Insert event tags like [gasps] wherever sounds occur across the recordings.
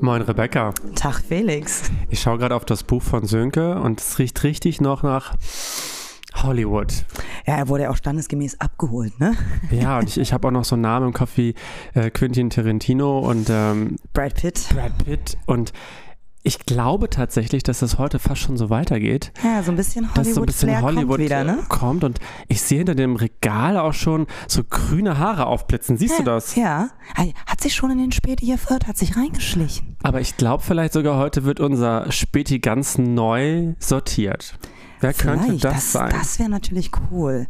Moin Rebecca. Tag Felix. Ich schaue gerade auf das Buch von Sönke und es riecht richtig noch nach Hollywood. Ja, er wurde ja auch standesgemäß abgeholt, ne? Ja, und ich, ich habe auch noch so einen Namen im Kopf wie äh, Quentin Tarantino und ähm, Brad Pitt. Brad Pitt und ich glaube tatsächlich, dass das heute fast schon so weitergeht. Ja, so ein bisschen Hollywood. Dass so ein bisschen Hollywood kommt wieder, ne? kommt und ich sehe hinter dem Regal auch schon so grüne Haare aufblitzen. Siehst ja, du das? Ja. Hat sich schon in den Späti hier verirrt, hat sich reingeschlichen. Aber ich glaube vielleicht sogar heute wird unser Späti ganz neu sortiert. Wer Vielleicht, könnte das, das sein? Das wäre natürlich cool.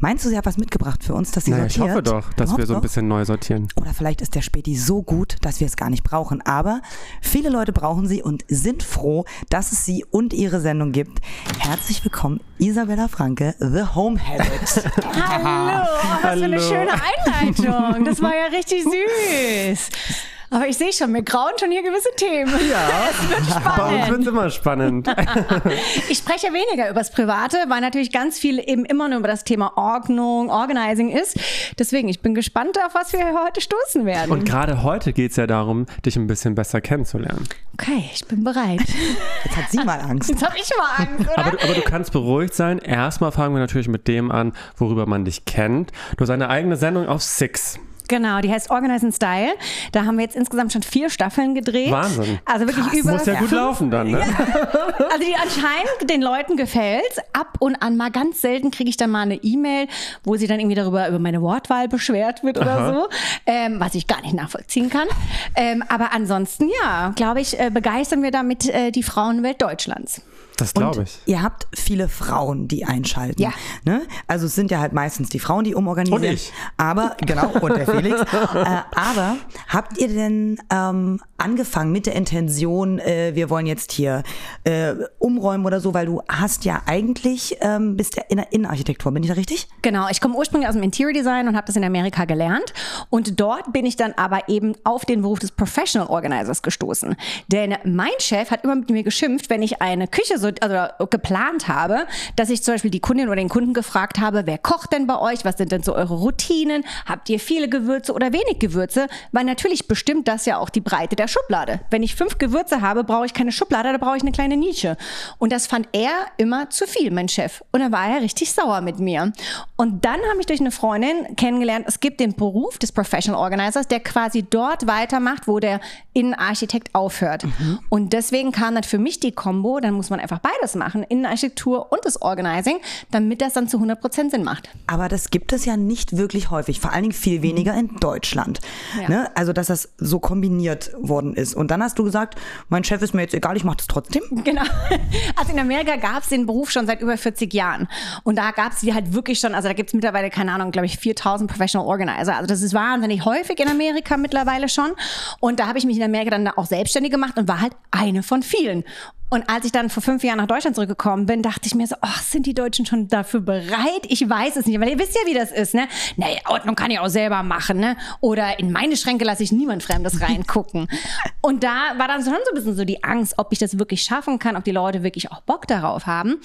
Meinst du, sie hat was mitgebracht für uns, dass sie naja, sortiert? ich hoffe doch, dass wir so ein bisschen neu sortieren. Oder vielleicht ist der Späti so gut, dass wir es gar nicht brauchen. Aber viele Leute brauchen sie und sind froh, dass es sie und ihre Sendung gibt. Herzlich willkommen, Isabella Franke, The Home Habit. [laughs] Hallo, oh, was für eine schöne Einleitung. Das war ja richtig süß. Aber ich sehe schon, mir grauen schon hier gewisse Themen. Ja, [laughs] es wird bei uns spannend. wird es immer spannend. [laughs] Ich spreche weniger über das Private, weil natürlich ganz viel eben immer nur über das Thema Ordnung, Organizing ist. Deswegen, ich bin gespannt, auf was wir heute stoßen werden. Und gerade heute geht es ja darum, dich ein bisschen besser kennenzulernen. okay, ich bin bereit. [laughs] Jetzt hat sie mal Angst. Jetzt habe ich mal Angst, oder? Aber, du- aber du kannst beruhigt sein. Erstmal fangen wir natürlich mit dem an, worüber man dich kennt. Du hast eine eigene Sendung auf Six. Genau, die heißt Organize in Style. Da haben wir jetzt insgesamt schon vier Staffeln gedreht. Wahnsinn. Also wirklich Krass. über Muss ja gut laufen dann, ne? Also die anscheinend den Leuten gefällt. Ab und an mal ganz selten kriege ich dann mal eine E-Mail, wo sie dann irgendwie darüber über meine Wortwahl beschwert wird oder Aha. so, ähm, was ich gar nicht nachvollziehen kann. Ähm, aber ansonsten ja, glaube ich, äh, begeistern wir damit äh, die Frauenwelt Deutschlands. Das glaube ich. Ihr habt viele Frauen, die einschalten. Ja. Ne? Also es sind ja halt meistens die Frauen, die umorganisieren. Und ich. Aber, genau, und der Felix. [laughs] äh, aber habt ihr denn ähm, angefangen mit der Intention, äh, wir wollen jetzt hier äh, umräumen oder so, weil du hast ja eigentlich, ähm, bist ja in der Innenarchitektur, bin ich da richtig? Genau, ich komme ursprünglich aus dem Interior Design und habe das in Amerika gelernt. Und dort bin ich dann aber eben auf den Beruf des Professional Organizers gestoßen. Denn mein Chef hat immer mit mir geschimpft, wenn ich eine Küche so also geplant habe, dass ich zum Beispiel die Kundin oder den Kunden gefragt habe, wer kocht denn bei euch? Was sind denn so eure Routinen? Habt ihr viele Gewürze oder wenig Gewürze? Weil natürlich bestimmt das ja auch die Breite der Schublade. Wenn ich fünf Gewürze habe, brauche ich keine Schublade, da brauche ich eine kleine Nische. Und das fand er immer zu viel, mein Chef. Und dann war er richtig sauer mit mir. Und dann habe ich durch eine Freundin kennengelernt, es gibt den Beruf des Professional Organizers, der quasi dort weitermacht, wo der Innenarchitekt aufhört. Und deswegen kam dann für mich die Kombo, dann muss man einfach beides machen, Innenarchitektur und das Organizing, damit das dann zu 100% Sinn macht. Aber das gibt es ja nicht wirklich häufig, vor allen Dingen viel weniger in Deutschland. Ja. Ne? Also, dass das so kombiniert worden ist. Und dann hast du gesagt, mein Chef ist mir jetzt egal, ich mache das trotzdem. Genau. [laughs] Also in Amerika gab es den Beruf schon seit über 40 Jahren. Und da gab es die halt wirklich schon, also da gibt es mittlerweile, keine Ahnung, glaube ich, 4000 Professional Organizer. Also das ist wahnsinnig häufig in Amerika mittlerweile schon. Und da habe ich mich in Amerika dann auch selbstständig gemacht und war halt eine von vielen. Und als ich dann vor fünf Jahren nach Deutschland zurückgekommen bin, dachte ich mir so, ach, sind die Deutschen schon dafür bereit? Ich weiß es nicht, weil ihr wisst ja, wie das ist, ne? Nee, Ordnung kann ich auch selber machen, ne? Oder in meine Schränke lasse ich niemand Fremdes [laughs] reingucken. Und da war dann schon so ein bisschen so die Angst, ob ich das wirklich schaffen kann, ob die Leute wirklich auch Bock darauf haben.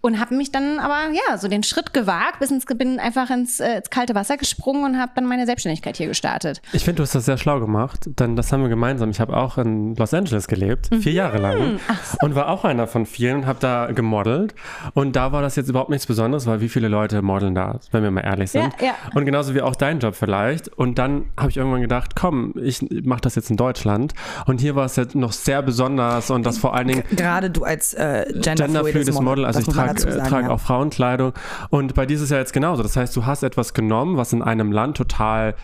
Und habe mich dann aber, ja, so den Schritt gewagt, bis ins, bin einfach ins, äh, ins kalte Wasser gesprungen und habe dann meine Selbstständigkeit hier gestartet. Ich finde, du hast das sehr schlau gemacht, denn das haben wir gemeinsam. Ich habe auch in Los Angeles gelebt, Mhm. vier Jahre lang. Und war auch einer von vielen, habe da gemodelt. Und da war das jetzt überhaupt nichts Besonderes, weil wie viele Leute modeln da, wenn wir mal ehrlich sind. Ja, ja. Und genauso wie auch dein Job vielleicht. Und dann habe ich irgendwann gedacht, komm, ich mache das jetzt in Deutschland. Und hier war es jetzt noch sehr besonders und das vor allen Dingen Gerade du als äh, genderfluides genderfluides Model, also ich trage dazu sagen, trag ja. auch Frauenkleidung. Und bei dieses Jahr jetzt genauso. Das heißt, du hast etwas genommen, was in einem Land total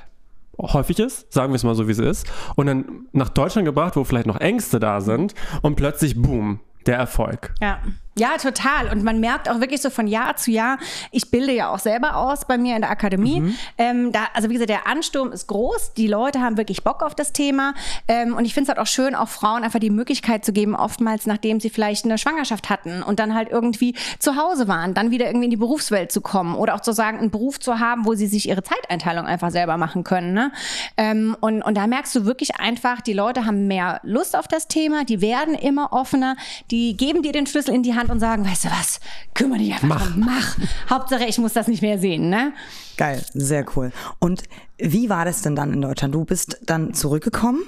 häufig ist, sagen wir es mal so, wie es ist, und dann nach Deutschland gebracht, wo vielleicht noch Ängste da sind und plötzlich, boom, der Erfolg. Ja. Ja, total. Und man merkt auch wirklich so von Jahr zu Jahr, ich bilde ja auch selber aus bei mir in der Akademie. Ähm, da, also wie gesagt, der Ansturm ist groß. Die Leute haben wirklich Bock auf das Thema. Ähm, und ich finde es halt auch schön, auch Frauen einfach die Möglichkeit zu geben, oftmals nachdem sie vielleicht eine Schwangerschaft hatten und dann halt irgendwie zu Hause waren, dann wieder irgendwie in die Berufswelt zu kommen oder auch zu sagen, einen Beruf zu haben, wo sie sich ihre Zeiteinteilung einfach selber machen können. Ne? Ähm, und, und da merkst du wirklich einfach, die Leute haben mehr Lust auf das Thema, die werden immer offener, die geben dir den Schlüssel in die Hand und sagen, weißt du was, kümmere dich einfach Mach. drum, mach. Hauptsache, ich muss das nicht mehr sehen, ne? Geil, sehr cool. Und Wie war das denn dann in Deutschland? Du bist dann zurückgekommen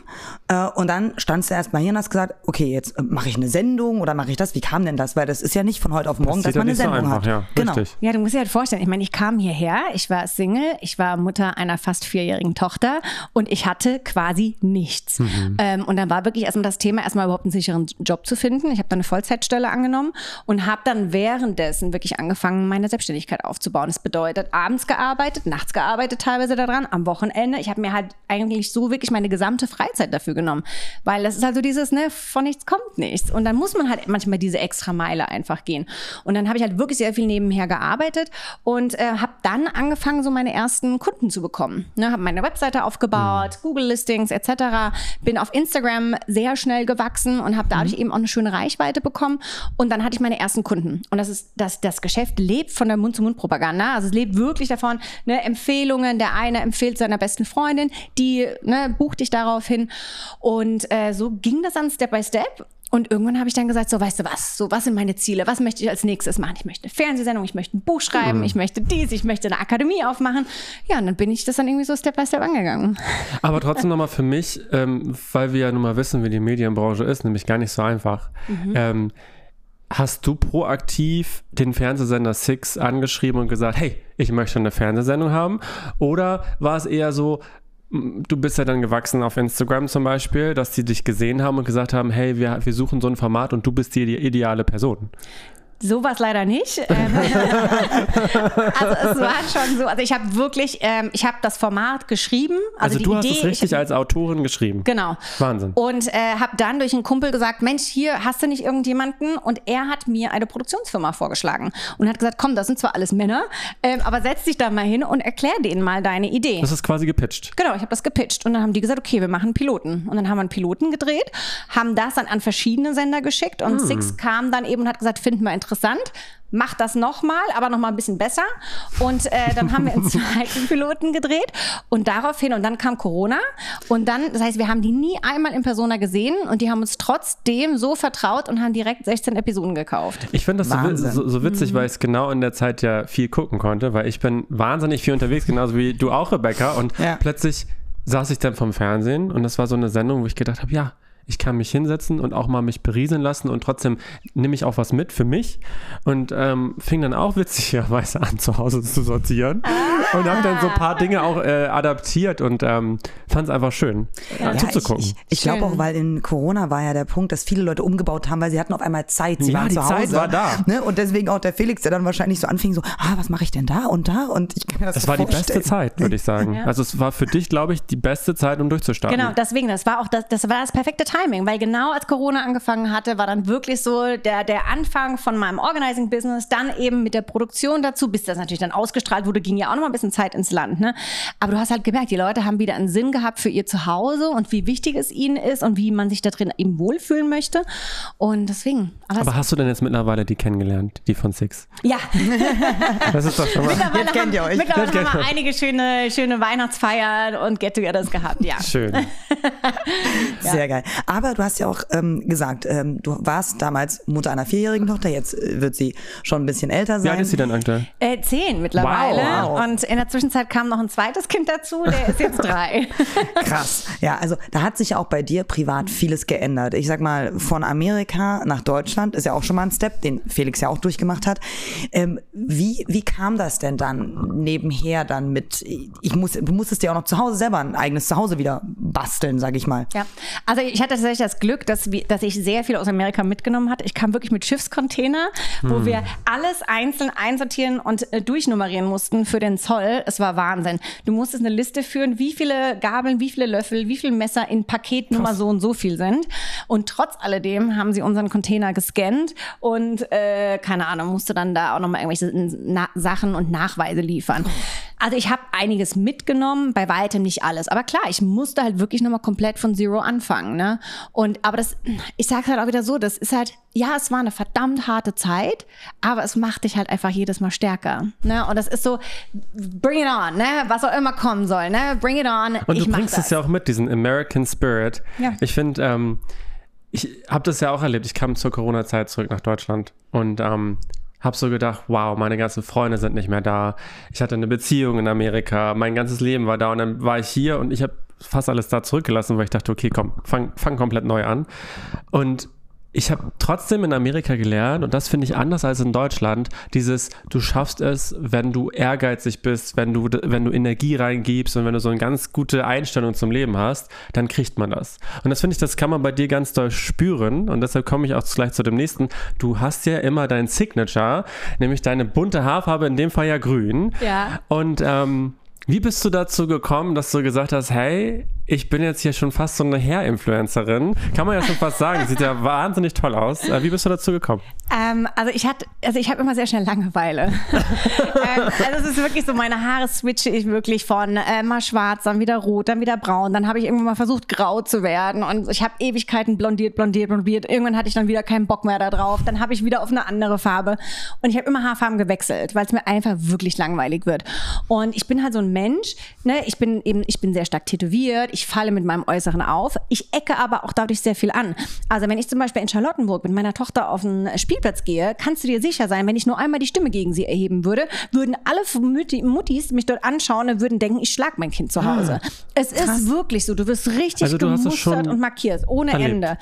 äh, und dann standst du erstmal hier und hast gesagt, okay, jetzt äh, mache ich eine Sendung oder mache ich das? Wie kam denn das? Weil das ist ja nicht von heute auf morgen, Passiert dass man eine so Sendung einfach, hat. ja, genau. richtig. Ja, du musst dir halt vorstellen, ich meine, ich kam hierher, ich war Single, ich war Mutter einer fast vierjährigen Tochter und ich hatte quasi nichts. Ähm, und dann war wirklich erstmal das Thema, erstmal überhaupt einen sicheren Job zu finden. Ich habe dann eine Vollzeitstelle angenommen und habe dann währenddessen wirklich angefangen, meine Selbstständigkeit aufzubauen. Das bedeutet, abends gearbeitet, nachts gearbeitet teilweise daran, am Wochenende. Ich habe mir halt eigentlich so wirklich meine gesamte Freizeit dafür genommen, weil das ist halt so dieses, ne, von nichts kommt nichts. Und dann muss man halt manchmal diese extra Meile einfach gehen. Und dann habe ich halt wirklich sehr viel nebenher gearbeitet und äh, habe dann angefangen, so meine ersten Kunden zu bekommen. Ne, habe meine Webseite aufgebaut, Google-Listings etc. Bin auf Instagram sehr schnell gewachsen und habe dadurch eben auch eine schöne Reichweite bekommen. Und dann hatte ich meine ersten Kunden. Und das ist, das, das Geschäft lebt von der Mund-zu-Mund-Propaganda. Also es lebt wirklich davon, ne, Empfehlungen. Der eine empfiehlt seiner besten Freundin, die ne, bucht dich darauf hin. Und äh, so ging das dann Step by Step. Und irgendwann habe ich dann gesagt, so weißt du was, so was sind meine Ziele, was möchte ich als nächstes machen? Ich möchte eine Fernsehsendung, ich möchte ein Buch schreiben, ich möchte dies, ich möchte eine Akademie aufmachen. Ja, und dann bin ich das dann irgendwie so Step by Step angegangen. Aber trotzdem nochmal für mich, ähm, weil wir ja nun mal wissen, wie die Medienbranche ist, nämlich gar nicht so einfach. Ähm, hast du proaktiv den Fernsehsender Six angeschrieben und gesagt, hey, ich möchte eine Fernsehsendung haben? Oder war es eher so, du bist ja dann gewachsen auf Instagram zum Beispiel, dass die dich gesehen haben und gesagt haben, hey, wir, wir suchen so ein Format und du bist die ide- ideale Person? Sowas leider nicht. [laughs] Ähm, [laughs] also es war schon so, also ich habe wirklich, ähm, ich habe das Format geschrieben. Also, Also, du Idee, hast es richtig ich, als Autorin geschrieben. Genau. Wahnsinn. Und äh, habe dann durch einen Kumpel gesagt, Mensch, hier hast du nicht irgendjemanden? Und er hat mir eine Produktionsfirma vorgeschlagen und hat gesagt, komm, das sind zwar alles Männer, ähm, aber setz dich da mal hin und erklär denen mal deine Idee. Das ist quasi gepitcht. Genau, ich habe das gepitcht und dann haben die gesagt, okay, wir machen einen Piloten. Und dann haben wir einen Piloten gedreht, haben das dann an verschiedene Sender geschickt und Six kam dann eben und hat gesagt, finden wir interessant, mach das nochmal, aber nochmal ein bisschen besser. Und äh, dann haben wir einen [laughs] zweiten Piloten gedreht und daraufhin, und dann kam Corona und dann, das heißt, wir haben die nie einmal in Persona gesehen und die haben uns trotzdem so vertraut und haben direkt 16 Episoden gekauft. Ich finde das so, so, so witzig, weil ich es genau in der Zeit ja viel gucken konnte, weil ich bin wahnsinnig viel unterwegs, genauso wie du auch, Rebecca. Und Ja. plötzlich saß ich dann vom Fernsehen und das war so eine Sendung, wo ich gedacht habe, ja, ich kann mich hinsetzen und auch mal mich berieseln lassen und trotzdem nehme ich auch was mit für mich und ähm, fing dann auch witzigerweise an, zu Hause zu sortieren und habe dann so ein paar Dinge auch äh, adaptiert und ähm, fand es einfach schön, äh, Ja, zuzugucken. Ich, ich, ich glaube auch, weil in Corona war ja der Punkt, dass viele Leute umgebaut haben, weil sie hatten auf einmal Zeit. Sie Ja, waren die zu Hause. Zeit war da. Ne? Und deswegen auch der Felix, der dann wahrscheinlich so anfing, so, ah, was mache ich denn da und da? Und ich kann mir das das so war die beste Zeit, würde ich sagen. Also es war für dich, glaube ich, die beste Zeit, um durchzustarten. Genau, deswegen, das war auch das, das war das perfekte Timing, weil genau als Corona angefangen hatte, war dann wirklich so der, der Anfang von meinem Organizing-Business, dann eben mit der Produktion dazu, bis das natürlich dann ausgestrahlt wurde, ging ja auch noch mal ein bisschen Zeit ins Land. Ne? Aber du hast halt gemerkt, die Leute haben wieder einen Sinn gehabt für ihr Zuhause und wie wichtig es ihnen ist und wie man sich da drin eben wohlfühlen möchte. Und deswegen, aber, Aber hast du denn jetzt mittlerweile die kennengelernt, die von Six? ja, [laughs] Das ist doch schon mal mittlerweile, Jetzt kennt haben, ihr euch. mittlerweile Jetzt kennt haben wir einige schöne, schöne Weihnachtsfeiern und Get-Togethers gehabt, ja. schön. [laughs] Sehr geil. Aber du hast ja auch ähm, gesagt, ähm, du warst damals Mutter einer vierjährigen Tochter, jetzt äh, wird sie schon ein bisschen älter Wie sein. alt ist sie denn aktuell? Äh, zehn mittlerweile. Wow, wow. Und in der Zwischenzeit kam noch ein zweites Kind dazu, der ist jetzt drei. [laughs] Krass. Ja, also da hat sich auch bei dir privat vieles geändert. Ich sag mal, von Amerika nach Deutschland ist ja auch schon mal ein Step, den Felix ja auch durchgemacht hat. Ähm, wie, wie kam das denn dann nebenher dann mit, ich muss, du musstest dir auch noch zu Hause selber ein eigenes Zuhause wieder basteln, sag ich mal. Ja, also ich hatte tatsächlich das Glück, dass, wir, dass ich sehr viel aus Amerika mitgenommen hatte. Ich kam wirklich mit Schiffscontainer, wo wir alles einzeln einsortieren und äh, durchnummerieren mussten für den Zoll. Es war Wahnsinn. Du musstest eine Liste führen, wie viele Gabeln, wie viele Löffel, wie viele Messer in Paketnummer so und so viel sind. Und trotz alledem haben sie unseren Container gescannt und äh, keine Ahnung, musste dann da auch nochmal irgendwelche Na Sachen und Nachweise liefern. Also ich habe einiges mitgenommen, bei weitem nicht alles. Aber klar, ich musste halt wirklich nochmal komplett von Zero anfangen. Ne? Und aber das, ich sage halt auch wieder so, das ist halt, ja, es war eine verdammt harte Zeit, aber es macht dich halt einfach jedes Mal stärker. Ne? Und das ist so, bring it on, ne? Was auch immer kommen soll, ne? Bring it on. Und du bringst es ja auch mit, diesen American Spirit. Ja. Ich finde, ähm, ich habe das ja auch erlebt. Ich kam zur Corona-Zeit zurück nach Deutschland und ähm, habe so gedacht, wow, meine ganzen Freunde sind nicht mehr da. Ich hatte eine Beziehung in Amerika, mein ganzes Leben war da und dann war ich hier und ich habe fast alles da zurückgelassen, weil ich dachte, okay, komm, fang, fang komplett neu an. Und ich habe trotzdem in Amerika gelernt, und das finde ich anders als in Deutschland, dieses, du schaffst es, wenn du ehrgeizig bist, wenn du, wenn du Energie reingibst und wenn du so eine ganz gute Einstellung zum Leben hast, dann kriegt man das. Und das finde ich, das kann man bei dir ganz doll spüren. Und deshalb komme ich auch gleich zu dem nächsten. Du hast ja immer dein Signature, nämlich deine bunte Haarfarbe, in dem Fall ja grün. Ja. Und ähm, wie bist du dazu gekommen, dass du gesagt hast, hey, ich bin jetzt hier schon fast so eine Hair-Influencerin. Kann man ja schon fast sagen. Sieht ja wahnsinnig toll aus. Äh, wie bist du dazu gekommen? Ähm, also ich hatte, also ich habe immer sehr schnell Langeweile. [laughs] ähm, also es ist wirklich so, meine Haare switche ich wirklich von äh, mal schwarz, dann wieder rot, dann wieder braun. Dann habe ich irgendwann mal versucht, grau zu werden. Und ich habe Ewigkeiten blondiert, blondiert, blondiert. Irgendwann hatte ich dann wieder keinen Bock mehr da drauf. Dann habe ich wieder auf eine andere Farbe. Und ich habe immer Haarfarben gewechselt, weil es mir einfach wirklich langweilig wird. Und ich bin halt so ein Mensch, ne? ich bin eben, ich bin sehr stark tätowiert ich falle mit meinem Äußeren auf. Ich ecke aber auch dadurch sehr viel an. Also wenn ich zum Beispiel in Charlottenburg mit meiner Tochter auf den Spielplatz gehe, kannst du dir sicher sein, wenn ich nur einmal die Stimme gegen sie erheben würde, würden alle Muttis mich dort anschauen und würden denken, ich schlag mein Kind zu Hause. Ah, es ist wirklich so. Du wirst richtig also gemustert und markiert, ohne erlebt. Ende.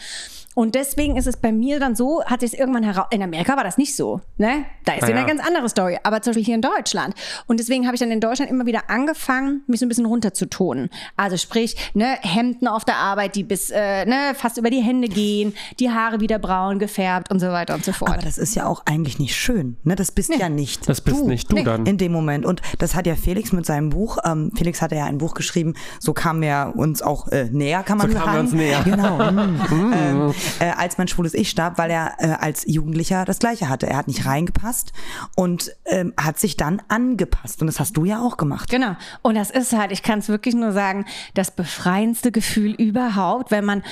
Und deswegen ist es bei mir dann so, hat sich irgendwann heraus. In Amerika war das nicht so, ne? Da ist ah, ja eine ganz andere Story. Aber zum Beispiel hier in Deutschland. Und deswegen habe ich dann in Deutschland immer wieder angefangen, mich so ein bisschen runterzutonen. Also sprich, ne, Hemden auf der Arbeit, die bis äh, ne, fast über die Hände gehen, die Haare wieder braun gefärbt und so weiter und so fort. Aber das ist ja auch eigentlich nicht schön, ne? Das bist nee. ja nicht. Das bist du, nicht du nee. dann. In dem Moment. Und das hat ja Felix mit seinem Buch. Ähm, Felix hatte ja ein Buch geschrieben. So kamen wir uns auch äh, näher, kann man so sagen. So kamen wir uns näher. Genau. [laughs] mm. ähm, äh, als mein schwules Ich starb, weil er äh, als Jugendlicher das Gleiche hatte. Er hat nicht reingepasst und ähm, hat sich dann angepasst. Und das hast du ja auch gemacht. Genau. Und das ist halt, ich kann es wirklich nur sagen, das befreiendste Gefühl überhaupt, wenn man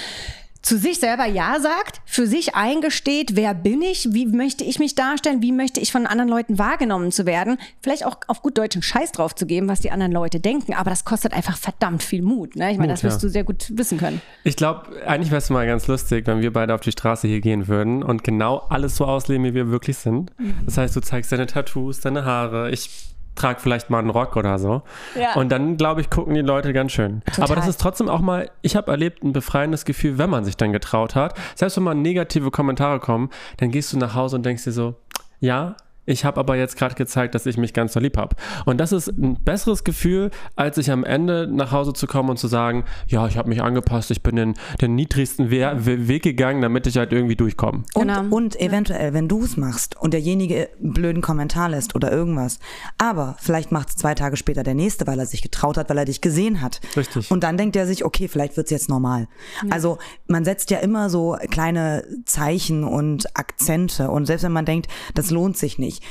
zu sich selber Ja sagt, für sich eingesteht, wer bin ich, wie möchte ich mich darstellen, wie möchte ich von anderen Leuten wahrgenommen zu werden, vielleicht auch auf gut deutschen Scheiß drauf zu geben, was die anderen Leute denken, aber das kostet einfach verdammt viel Mut. Ne? Ich meine, das wirst ja. du sehr gut wissen können. Ich glaube, eigentlich wäre es mal ganz lustig, wenn wir beide auf die Straße hier gehen würden und genau alles so ausleben, wie wir wirklich sind. Mhm. Das heißt, du zeigst deine Tattoos, deine Haare, ich trage vielleicht mal einen Rock oder so. Ja. Und dann, glaube ich, gucken die Leute ganz schön. Total. Aber das ist trotzdem auch mal, ich habe erlebt, ein befreiendes Gefühl, wenn man sich dann getraut hat. Selbst wenn mal negative Kommentare kommen, dann gehst du nach Hause und denkst dir so, ja, ich habe aber jetzt gerade gezeigt, dass ich mich ganz so lieb habe. Und das ist ein besseres Gefühl, als sich am Ende nach Hause zu kommen und zu sagen, ja, ich habe mich angepasst, ich bin den, den niedrigsten We Weg gegangen, damit ich halt irgendwie durchkomme. Und, genau. und eventuell, wenn du es machst und derjenige einen blöden Kommentar lässt oder irgendwas, aber vielleicht macht es zwei Tage später der Nächste, weil er sich getraut hat, weil er dich gesehen hat. Richtig. Und dann denkt er sich, okay, vielleicht wird es jetzt normal. Ja. Also man setzt ja immer so kleine Zeichen und Akzente und selbst wenn man denkt, das lohnt sich nicht, nicht.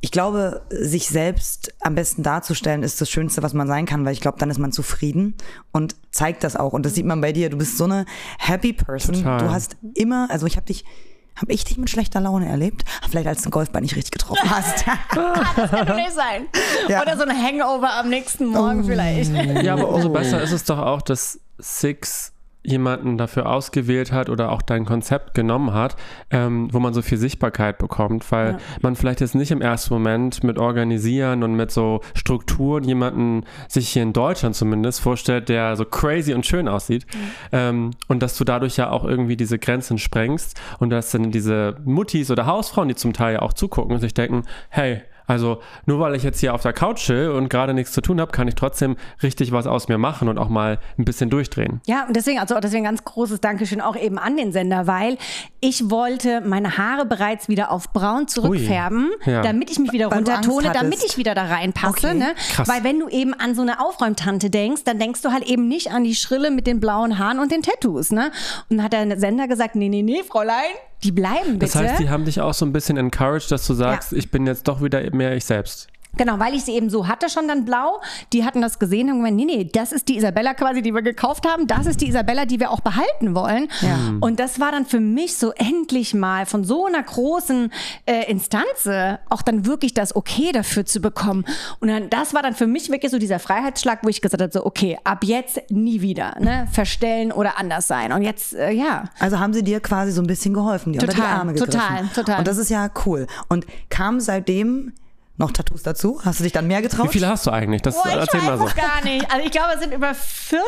Ich glaube, sich selbst am besten darzustellen, ist das Schönste, was man sein kann, weil ich glaube, dann ist man zufrieden und zeigt das auch. Und das sieht man bei dir. Du bist so eine happy person. Total. Du hast immer, also ich habe dich habe ich dich mit schlechter Laune erlebt? Vielleicht als du den Golfball nicht richtig getroffen [laughs] hast. das kann doch nicht sein. Ja. Oder so ein Hangover am nächsten Morgen oh. vielleicht. Ja, aber umso besser ist es doch auch, dass Six jemanden dafür ausgewählt hat oder auch dein Konzept genommen hat, ähm, wo man so viel Sichtbarkeit bekommt, weil ja. man vielleicht jetzt nicht im ersten Moment mit Organisieren und mit so Strukturen jemanden sich hier in Deutschland zumindest vorstellt, der so crazy und schön aussieht mhm. ähm, und dass du dadurch ja auch irgendwie diese Grenzen sprengst und dass dann diese Muttis oder Hausfrauen, die zum Teil ja auch zugucken und sich denken, hey, also nur weil ich jetzt hier auf der Couch chill und gerade nichts zu tun habe, kann ich trotzdem richtig was aus mir machen und auch mal ein bisschen durchdrehen. Ja, und deswegen, also deswegen ganz großes Dankeschön auch eben an den Sender, weil ich wollte meine Haare bereits wieder auf braun zurückfärben, ja. damit ich mich wieder runtertone, damit ich wieder da reinpasse. Okay. Ne? Krass. Weil wenn du eben an so eine Aufräumtante denkst, dann denkst du halt eben nicht an die Schrille mit den blauen Haaren und den Tattoos. Ne? Und dann hat der Sender gesagt, nee, nee, nee, Fräulein, die bleiben bitte. Das heißt, die haben dich auch so ein bisschen encouraged, dass du sagst, ja. ich bin jetzt doch wieder mehr ich selbst. Genau, weil ich sie eben so hatte schon dann blau. Die hatten das gesehen und gemeint, nee, nee, das ist die Isabella quasi, die wir gekauft haben. Das ist die Isabella, die wir auch behalten wollen. Ja. Und das war dann für mich so endlich mal von so einer großen äh, Instanz auch dann wirklich das Okay dafür zu bekommen. Und dann, das war dann für mich wirklich so dieser Freiheitsschlag, wo ich gesagt habe, so, okay, ab jetzt nie wieder, ne? Verstellen oder anders sein. Und jetzt, äh, ja. Also haben sie dir quasi so ein bisschen geholfen, die unter die Total, Arme gegriffen. total, total. Und das ist ja cool. Und kam seitdem noch Tattoos dazu? Hast du dich dann mehr getraut? Wie viele hast du eigentlich? Das Boah, ich erzähl mal so. es gar nicht. Also ich glaube, es sind über 40,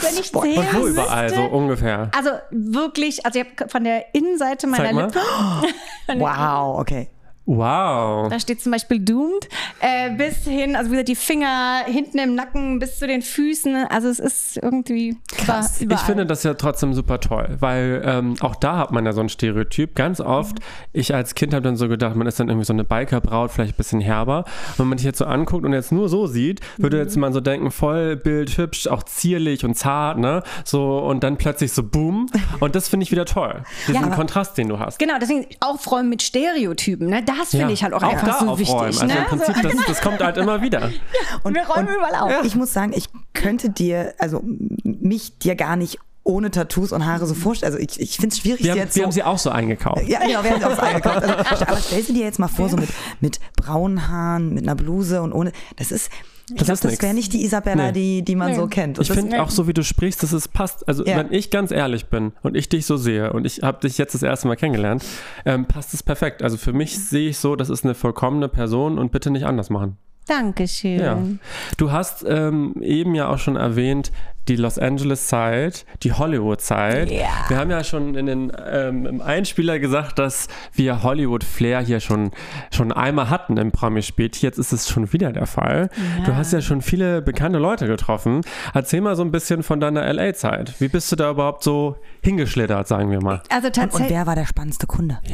wenn ich zählen Und wo überall, so ungefähr. Also wirklich, also ich habe von der Innenseite meiner. Lippe, [gasps] Wow, okay. Wow. da steht zum Beispiel Doomed, äh, bis hin, also wie gesagt, die Finger hinten im Nacken bis zu den Füßen. Also es ist irgendwie Krass. überall. Ich finde das ja trotzdem super toll, weil ähm, auch da hat man ja so ein Stereotyp. Ganz oft, ich als Kind habe dann so gedacht, man ist dann irgendwie so eine Bikerbraut, vielleicht ein bisschen herber. Wenn man dich jetzt so anguckt und jetzt nur so sieht, würde jetzt man so denken, voll Bild, hübsch, auch zierlich und zart, ne? So und dann plötzlich so boom. Und das finde ich wieder toll. Diesen Ja, Kontrast, den du hast. Genau, deswegen aufräumen mit Stereotypen. Ne? Das finde ich halt auch, einfach da so wichtig. Also ne? im Prinzip, das, das kommt halt immer wieder. [laughs] Und, wir räumen und überall auf. Ich muss sagen, ich könnte dir, also mich dir gar nicht ohne Tattoos und Haare so vorstellen. Also ich, ich finde es schwierig, Wir, haben, jetzt wir so haben sie auch so eingekauft. Ja, genau, wir haben sie auch so [laughs] eingekauft. Also, aber stell sie dir jetzt mal vor, so mit, mit braunen Haaren, mit einer Bluse und ohne. Das ist, ich Das glaube, ist das wäre nicht die Isabella, Nee. die, die man Nee. so kennt. Und Ich finde auch so, wie du sprichst, dass es passt. Also, Ja. wenn ich ganz ehrlich bin und ich dich so sehe und ich habe dich jetzt das erste Mal kennengelernt, ähm, passt es perfekt. Also, für mich sehe ich so, das ist eine vollkommene Person und bitte nicht anders machen. Dankeschön. Ja. Du hast ähm, eben ja auch schon erwähnt, die Los Angeles-Zeit, die Hollywood-Zeit. Ja. Wir haben ja schon in den, ähm, im Einspieler gesagt, dass wir Hollywood-Flair hier schon, schon einmal hatten im Promi-Spiel. Jetzt ist es schon wieder der Fall. Du hast ja schon viele bekannte Leute getroffen. Erzähl mal so ein bisschen von deiner LA-Zeit. Wie bist du da überhaupt so hingeschlittert, sagen wir mal? Also und tatsächlich. wer war der spannendste Kunde? [laughs]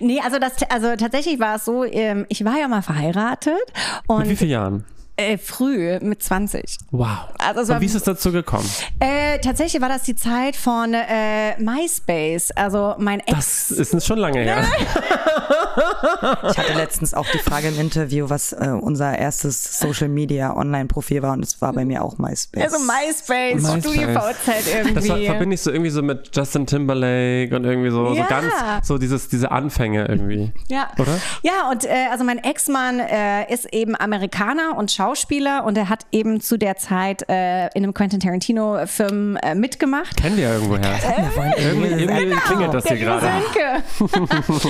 Nee, also das, also tatsächlich war es so, ähm, ich war ja mal verheiratet und Mit wie vielen Jahren? Äh, früh mit 20. Wow. Also war- Und wie ist es dazu gekommen? Äh, tatsächlich war das die Zeit von äh, MySpace. Also mein Ex. Das ist schon lange her. [laughs] Ich hatte letztens auch die Frage im Interview, was äh, unser erstes Social Media Online-Profil war und es war bei mir auch MySpace. Also MySpace, MySpace. StudiVZ irgendwie. Das war- verbinde ich so irgendwie so mit Justin Timberlake und irgendwie so, Ja. so ganz, so dieses, diese Anfänge irgendwie. Ja. Oder? Ja, und äh, also mein Ex-Mann äh, ist eben Amerikaner und Schauspieler und er hat eben zu der Zeit äh, in einem Quentin Tarantino-Film äh, mitgemacht. Kennen wir ja irgendwoher. Wollen Irgendwie, irgendwie Genau. klingelt das hier gerade. Sönke. [laughs]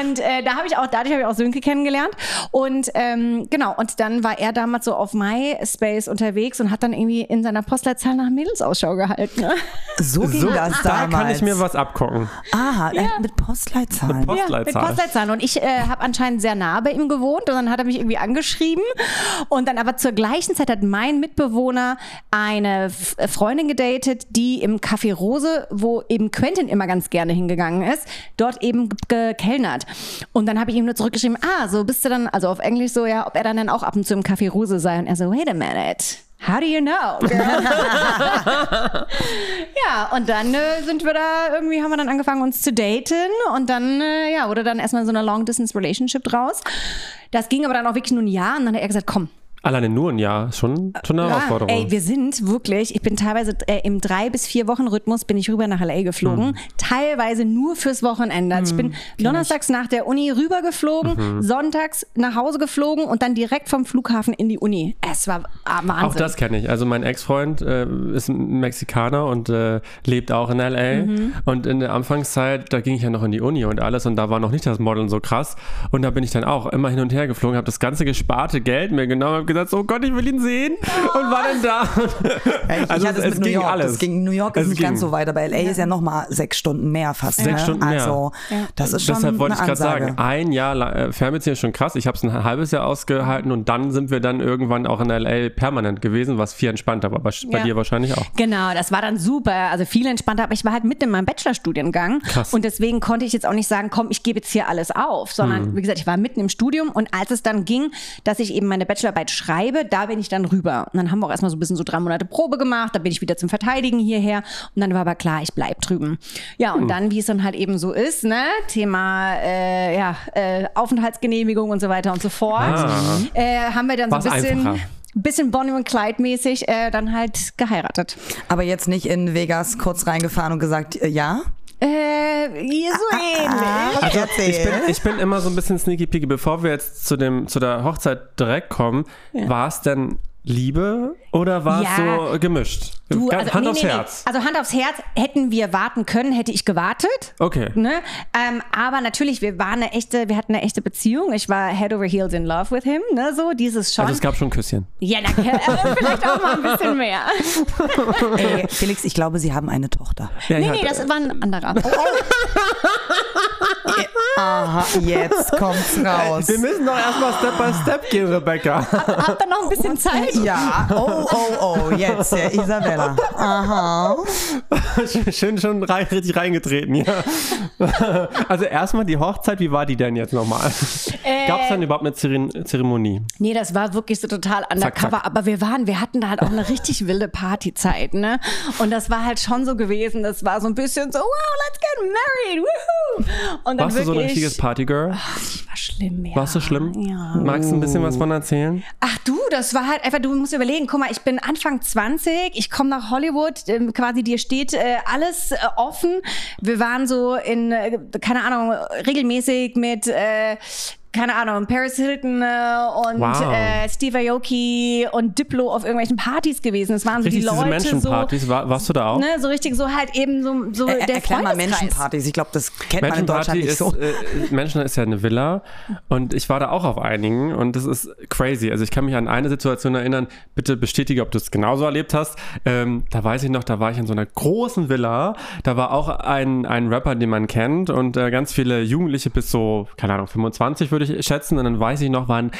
und äh, da habe ich auch, dadurch habe ich auch Sönke kennengelernt. Und ähm, genau, und dann war er damals so auf MySpace unterwegs und hat dann irgendwie in seiner Postleitzahl nach Mädels Ausschau gehalten. Ne? so ging So, das da damals. kann ich mir was abgucken. Aha, äh, mit Postleitzahlen. Post- Ja, mit Postleitzahl. Postleitzahlen. Und ich äh, habe anscheinend sehr nah bei ihm gewohnt und dann hat er mich irgendwie angeschrieben. Und dann aber zur gleichen Zeit hat mein Mitbewohner eine äh, Freundin gedatet, die im Café Rose, wo eben Quentin immer ganz gerne hingegangen ist, dort eben ge- gekellnert. Und dann habe ich ihm nur zurückgeschrieben, ah, so bist du dann, also auf Englisch so, ja, ob er dann, dann auch ab und zu im Café Rose sei. Und er so, wait a minute. How do you know? girl?" [laughs] Ja, und dann äh, sind wir da, irgendwie haben wir dann angefangen, uns zu daten und dann, äh, ja, wurde dann erstmal so eine Long-Distance-Relationship draus. Das ging aber dann auch wirklich nur ein Jahr und dann hat er gesagt, komm, Alleine nur ein Jahr, schon, schon eine Herausforderung. Ey, wir sind wirklich, ich bin teilweise äh, im drei bis vier Wochen Rhythmus bin ich rüber nach LA geflogen, Hm. teilweise nur fürs Wochenende. Also ich bin donnerstags nach der Uni rübergeflogen, Mhm. sonntags nach Hause geflogen und dann direkt vom Flughafen in die Uni. Es war ah, Wahnsinn. Auch das kenne ich. Also mein Ex-Freund äh, ist ein Mexikaner und äh, lebt auch in L.A. Mhm. Und in der Anfangszeit, da ging ich ja noch in die Uni und alles und da war noch nicht das Modeln so krass. Und da bin ich dann auch immer hin und her geflogen, habe das ganze gesparte Geld mir genommen, habe gesagt, oh Gott, ich will ihn sehen und war dann da. Ja, ich, Also ich hatte es- es es mit New ging York. alles. Das ging, New York ist Es nicht ganz ging. so weit, aber LA ist ja noch mal sechs Stunden mehr fast. Sechs ne? Stunden mehr. Also das ist schon Deshalb wollte ich gerade sagen, ein Jahr lang- äh, Fernbeziehung ist schon krass. Ich habe es ein halbes Jahr ausgehalten und dann sind wir dann irgendwann auch in L.A. permanent gewesen, was viel entspannter war. Bei, bei Ja. dir wahrscheinlich auch. Genau, das war dann super, also viel entspannter, aber ich war halt mitten in meinem Bachelorstudiengang Krass. und deswegen konnte ich jetzt auch nicht sagen, komm, ich gebe jetzt hier alles auf, sondern Mhm. wie gesagt, ich war mitten im Studium und als es dann ging, dass ich eben meine Bachelorarbeit schreibe, da bin ich dann rüber. Und dann haben wir auch erstmal so ein bisschen so drei Monate Probe gemacht, da bin ich wieder zum Verteidigen hierher und dann war aber klar, ich bleib drüben. Ja, und dann, wie es dann halt eben so ist, ne, Thema äh, ja, äh, Aufenthaltsgenehmigung und so weiter und so fort, äh, haben wir dann so War's ein bisschen, einfacher. bisschen Bonnie und Clyde mäßig äh, dann halt geheiratet. Aber jetzt nicht in Vegas kurz reingefahren und gesagt, äh, ja? Äh, so ähnlich. Also, Ich bin, ich bin immer so ein bisschen sneaky peaky. Bevor wir jetzt zu, dem, zu der Hochzeit direkt kommen, war es denn Liebe oder war es Ja. so gemischt? Du, Hand also, nee, aufs nee, nee. Herz. Also Hand aufs Herz, hätten wir warten können, hätte ich gewartet. Okay. Ne? Ähm, aber natürlich, wir waren eine echte, wir hatten eine echte Beziehung. Ich war head over heels in love with him, ne? So, dieses schon. Also es gab schon Küsschen. ja, na, äh, [laughs] vielleicht auch mal ein bisschen mehr. [laughs] Ey, Felix, ich glaube, Sie haben eine Tochter. Ja, Nee, nee, das war ein anderer. [laughs] Aha, jetzt kommt's raus. wir müssen doch erstmal Step by Step gehen, Rebecca. Habt ihr noch ein bisschen Zeit? Ja, oh, oh, oh, jetzt, ja, Isabella. Aha. [laughs] Schön schon rein, richtig reingetreten, ja. [laughs] Also erstmal die Hochzeit, wie war die denn jetzt nochmal? Äh, Gab es dann überhaupt eine Zeremonie? Nee, das war wirklich so total undercover. zack. Aber wir waren, wir hatten da halt auch eine richtig wilde Partyzeit, ne? Und das war halt schon so gewesen. Das war so ein bisschen so, wow, let's get married, woohoo! Und dann Warst du so ein richtiges Partygirl? Das war schlimm, ja. Warst du schlimm? Ja. Magst du ein bisschen was von erzählen? Ach du, das war halt einfach, du musst überlegen, guck mal, ich bin Anfang 20, ich komme nach Hollywood, ähm, quasi dir steht äh, alles äh, offen. Wir waren so in, äh, keine Ahnung, regelmäßig mit, äh, keine Ahnung, Paris Hilton äh, und Wow. äh, Steve Aoki und Diplo auf irgendwelchen Partys gewesen. Es waren so Richtig die diese Leute Menschenpartys, war, warst du da auch? so, ne, so richtig so halt eben so, so Er, der erklär mal. Menschenpartys. Ich glaube, das kennt man in Deutschland nicht ist, so. äh, Menschen ist ja eine Villa und ich war da auch auf einigen und das ist crazy. Also ich kann mich an eine Situation erinnern, bitte bestätige, ob du es genauso erlebt hast. Ähm, da weiß ich noch, da war ich in so einer großen Villa, da war auch ein, ein Rapper, den man kennt und äh, ganz viele Jugendliche bis so, keine Ahnung, 25 würde ich schätzen und dann weiß ich noch, war ein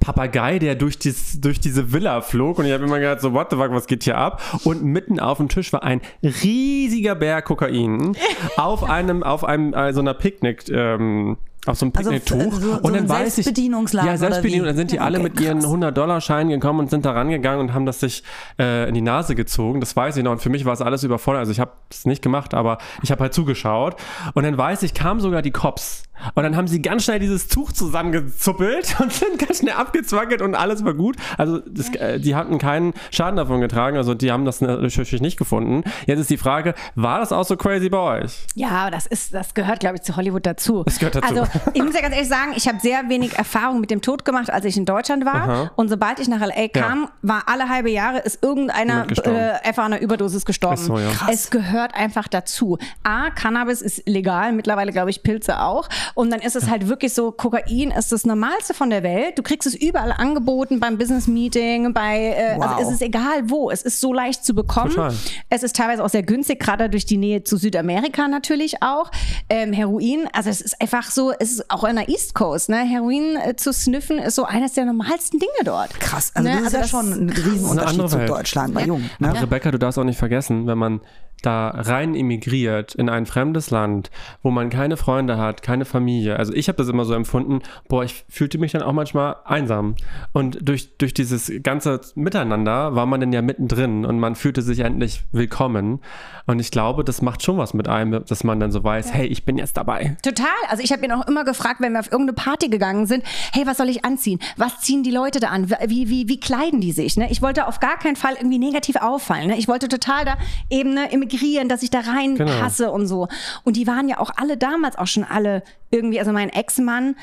Papagei, der durch, dies, durch diese Villa flog und ich habe immer gedacht, so what the fuck, was geht hier ab? Und mitten auf dem Tisch war ein riesiger Berg Kokain [laughs] auf einem, auf einem, äh, so einer Picknick, ähm, auf so einem Also, Picknicktuch. so- so und dann ein weiß ich, Ja, Selbstbedienung. Dann sind die Ja, alle okay, mit ihren krass. 100-Dollar-Scheinen gekommen und sind da rangegangen und haben das sich äh, in die Nase gezogen. Das weiß ich noch. Und für mich war es alles überfordert. Also ich habe es nicht gemacht, aber ich habe halt zugeschaut. Und dann weiß ich, kamen sogar die Cops. Und dann haben sie ganz schnell dieses Tuch zusammengezuppelt [laughs] und sind ganz schnell abgezwackelt und alles war gut. Also das, äh, die hatten keinen Schaden davon getragen. Also die haben das natürlich nicht gefunden. Jetzt ist die Frage, war das auch so crazy bei euch? Ja, das ist, das gehört, glaube ich, zu Hollywood dazu. Das gehört dazu. Also ich muss ja ganz ehrlich sagen, ich habe sehr wenig Erfahrung mit dem Tod gemacht, als ich in Deutschland war. Aha. Und sobald ich nach LA kam, war alle halbe Jahre ist irgendeiner äh, einfach an einer Überdosis gestorben. So, ja. Es gehört einfach dazu. A, Cannabis ist legal, mittlerweile glaube ich Pilze auch. Und dann ist es halt wirklich so, Kokain ist das Normalste von der Welt. Du kriegst es überall angeboten beim Business Meeting, bei, äh, Wow. also es ist egal wo. Es ist so leicht zu bekommen. Total. Es ist teilweise auch sehr günstig, gerade durch die Nähe zu Südamerika natürlich auch. Ähm, Heroin, also es ist einfach so, es ist auch an der East Coast, ne? Heroin äh, zu sniffen ist so eines der normalsten Dinge dort. Krass, also Ne? das ist ja das- schon ein eine Riesenunterschied zu Welt. Deutschland bei Jungen. Ne? Rebecca, du darfst auch nicht vergessen, wenn man da rein emigriert in ein fremdes Land, wo man keine Freunde hat, keine Familie. Also ich habe das immer so empfunden, boah, ich fühlte mich dann auch manchmal einsam. Und durch, durch dieses ganze Miteinander war man dann ja mittendrin und man fühlte sich endlich willkommen. Und ich glaube, das macht schon was mit einem, dass man dann so weiß, hey, ich bin jetzt dabei. Total. Also ich habe ihn auch immer gefragt, wenn wir auf irgendeine Party gegangen sind, hey, was soll ich anziehen? Was ziehen die Leute da an? Wie, wie, wie kleiden die sich? Ne? Ich wollte auf gar keinen Fall irgendwie negativ auffallen. Ne? Ich wollte total da eben ne, emigrieren, dass ich da reinpasse und so. Und die waren ja auch alle damals auch schon alle irgendwie, also mein Ex-Mann,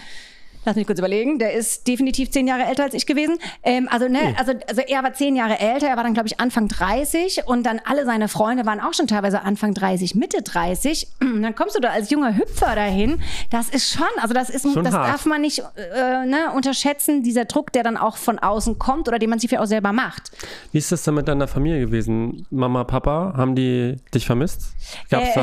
Lass mich kurz überlegen. Der ist definitiv zehn Jahre älter als ich gewesen. Ähm, also, ne, also, also er war zehn Jahre älter. Er war dann, glaube ich, Anfang 30. Und dann alle seine Freunde waren auch schon teilweise Anfang 30, Mitte 30. [clears throat] Und dann kommst du da als junger Hüpfer dahin. Das ist schon, also das ist, Schon das hart. darf man nicht äh, ne, unterschätzen. Dieser Druck, der dann auch von außen kommt oder den man sich ja auch selber macht. Wie ist das denn mit deiner Familie gewesen? Mama, Papa, haben die dich vermisst? Gab's Äh,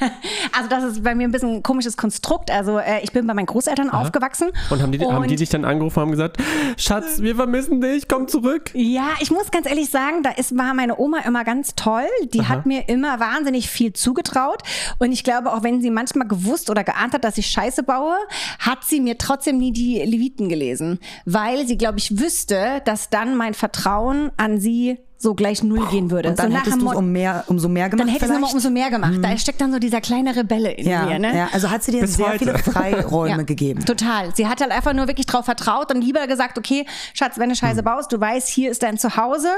da? [laughs] Also das ist bei mir ein bisschen ein komisches Konstrukt. Also äh, ich bin bei meinen Großeltern aufgewachsen Und haben die, haben die Und- dich dann angerufen und haben gesagt, Schatz, wir vermissen dich, komm zurück. Ja, ich muss ganz ehrlich sagen, da ist, war meine Oma immer ganz toll. Die hat mir immer wahnsinnig viel zugetraut. Und ich glaube, auch wenn sie manchmal gewusst oder geahnt hat, dass ich Scheiße baue, hat sie mir trotzdem nie die Leviten gelesen. Weil sie, glaube ich, wüsste, dass dann mein Vertrauen an sie so gleich null gehen würde. Und dann so hättest du um mehr, umso mehr gemacht dann hätte ich es nochmal? Mhm. umso mehr gemacht. Da steckt dann so dieser kleine Rebelle in ja, mir. Ne? ja, also hat sie dir Bis sehr heute. viele Freiräume [laughs] Ja, gegeben. Total. Sie hat halt einfach nur wirklich drauf vertraut und lieber gesagt, okay, Schatz, wenn du Scheiße Hm. baust, du weißt, hier ist dein Zuhause.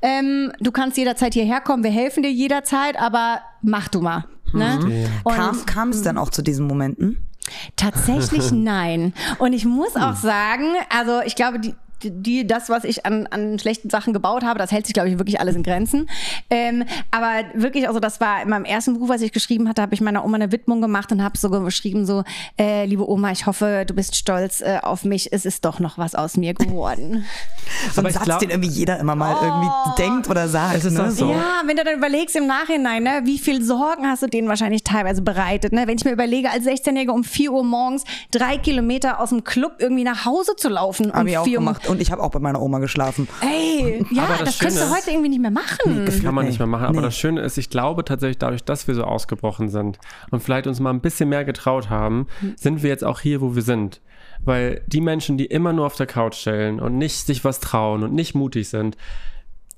Ähm, du kannst jederzeit hierher kommen, wir helfen dir jederzeit, aber mach du mal. Ne? Und Kam, kam es dann auch zu diesen Momenten? tatsächlich [laughs] nein. Und ich muss Hm. auch sagen, also ich glaube, die die- das, was ich an, an schlechten Sachen gebaut habe, das hält sich, glaube ich, wirklich alles in Grenzen. Ähm, aber wirklich, also das war in meinem ersten Buch, was ich geschrieben hatte, habe ich meiner Oma eine Widmung gemacht und habe so geschrieben, so, äh, liebe Oma, ich hoffe, du bist stolz äh, auf mich. Es ist doch noch was aus mir geworden. [laughs] So Aber ein ich Satz, glaub- den irgendwie jeder immer mal irgendwie denkt oder sagt. Ne? so. Ja, wenn du dann überlegst im Nachhinein, ne, wie viel Sorgen hast du denen wahrscheinlich teilweise bereitet. Ne? Wenn ich mir überlege, als 16-Jährige um 4 Uhr morgens drei Kilometer aus dem Club irgendwie nach Hause zu laufen. Hab um ich auch 4 Uhr gemacht. Und ich habe auch bei meiner Oma geschlafen. Ey, ja, Aber das, das könntest du heute irgendwie nicht mehr machen. Kann man Nee. nicht mehr machen. Aber Nee. das Schöne ist, ich glaube tatsächlich, dadurch, dass wir so ausgebrochen sind und vielleicht uns mal ein bisschen mehr getraut haben, sind wir jetzt auch hier, wo wir sind. Weil die Menschen, die immer nur auf der Couch chillen und nicht sich was trauen und nicht mutig sind,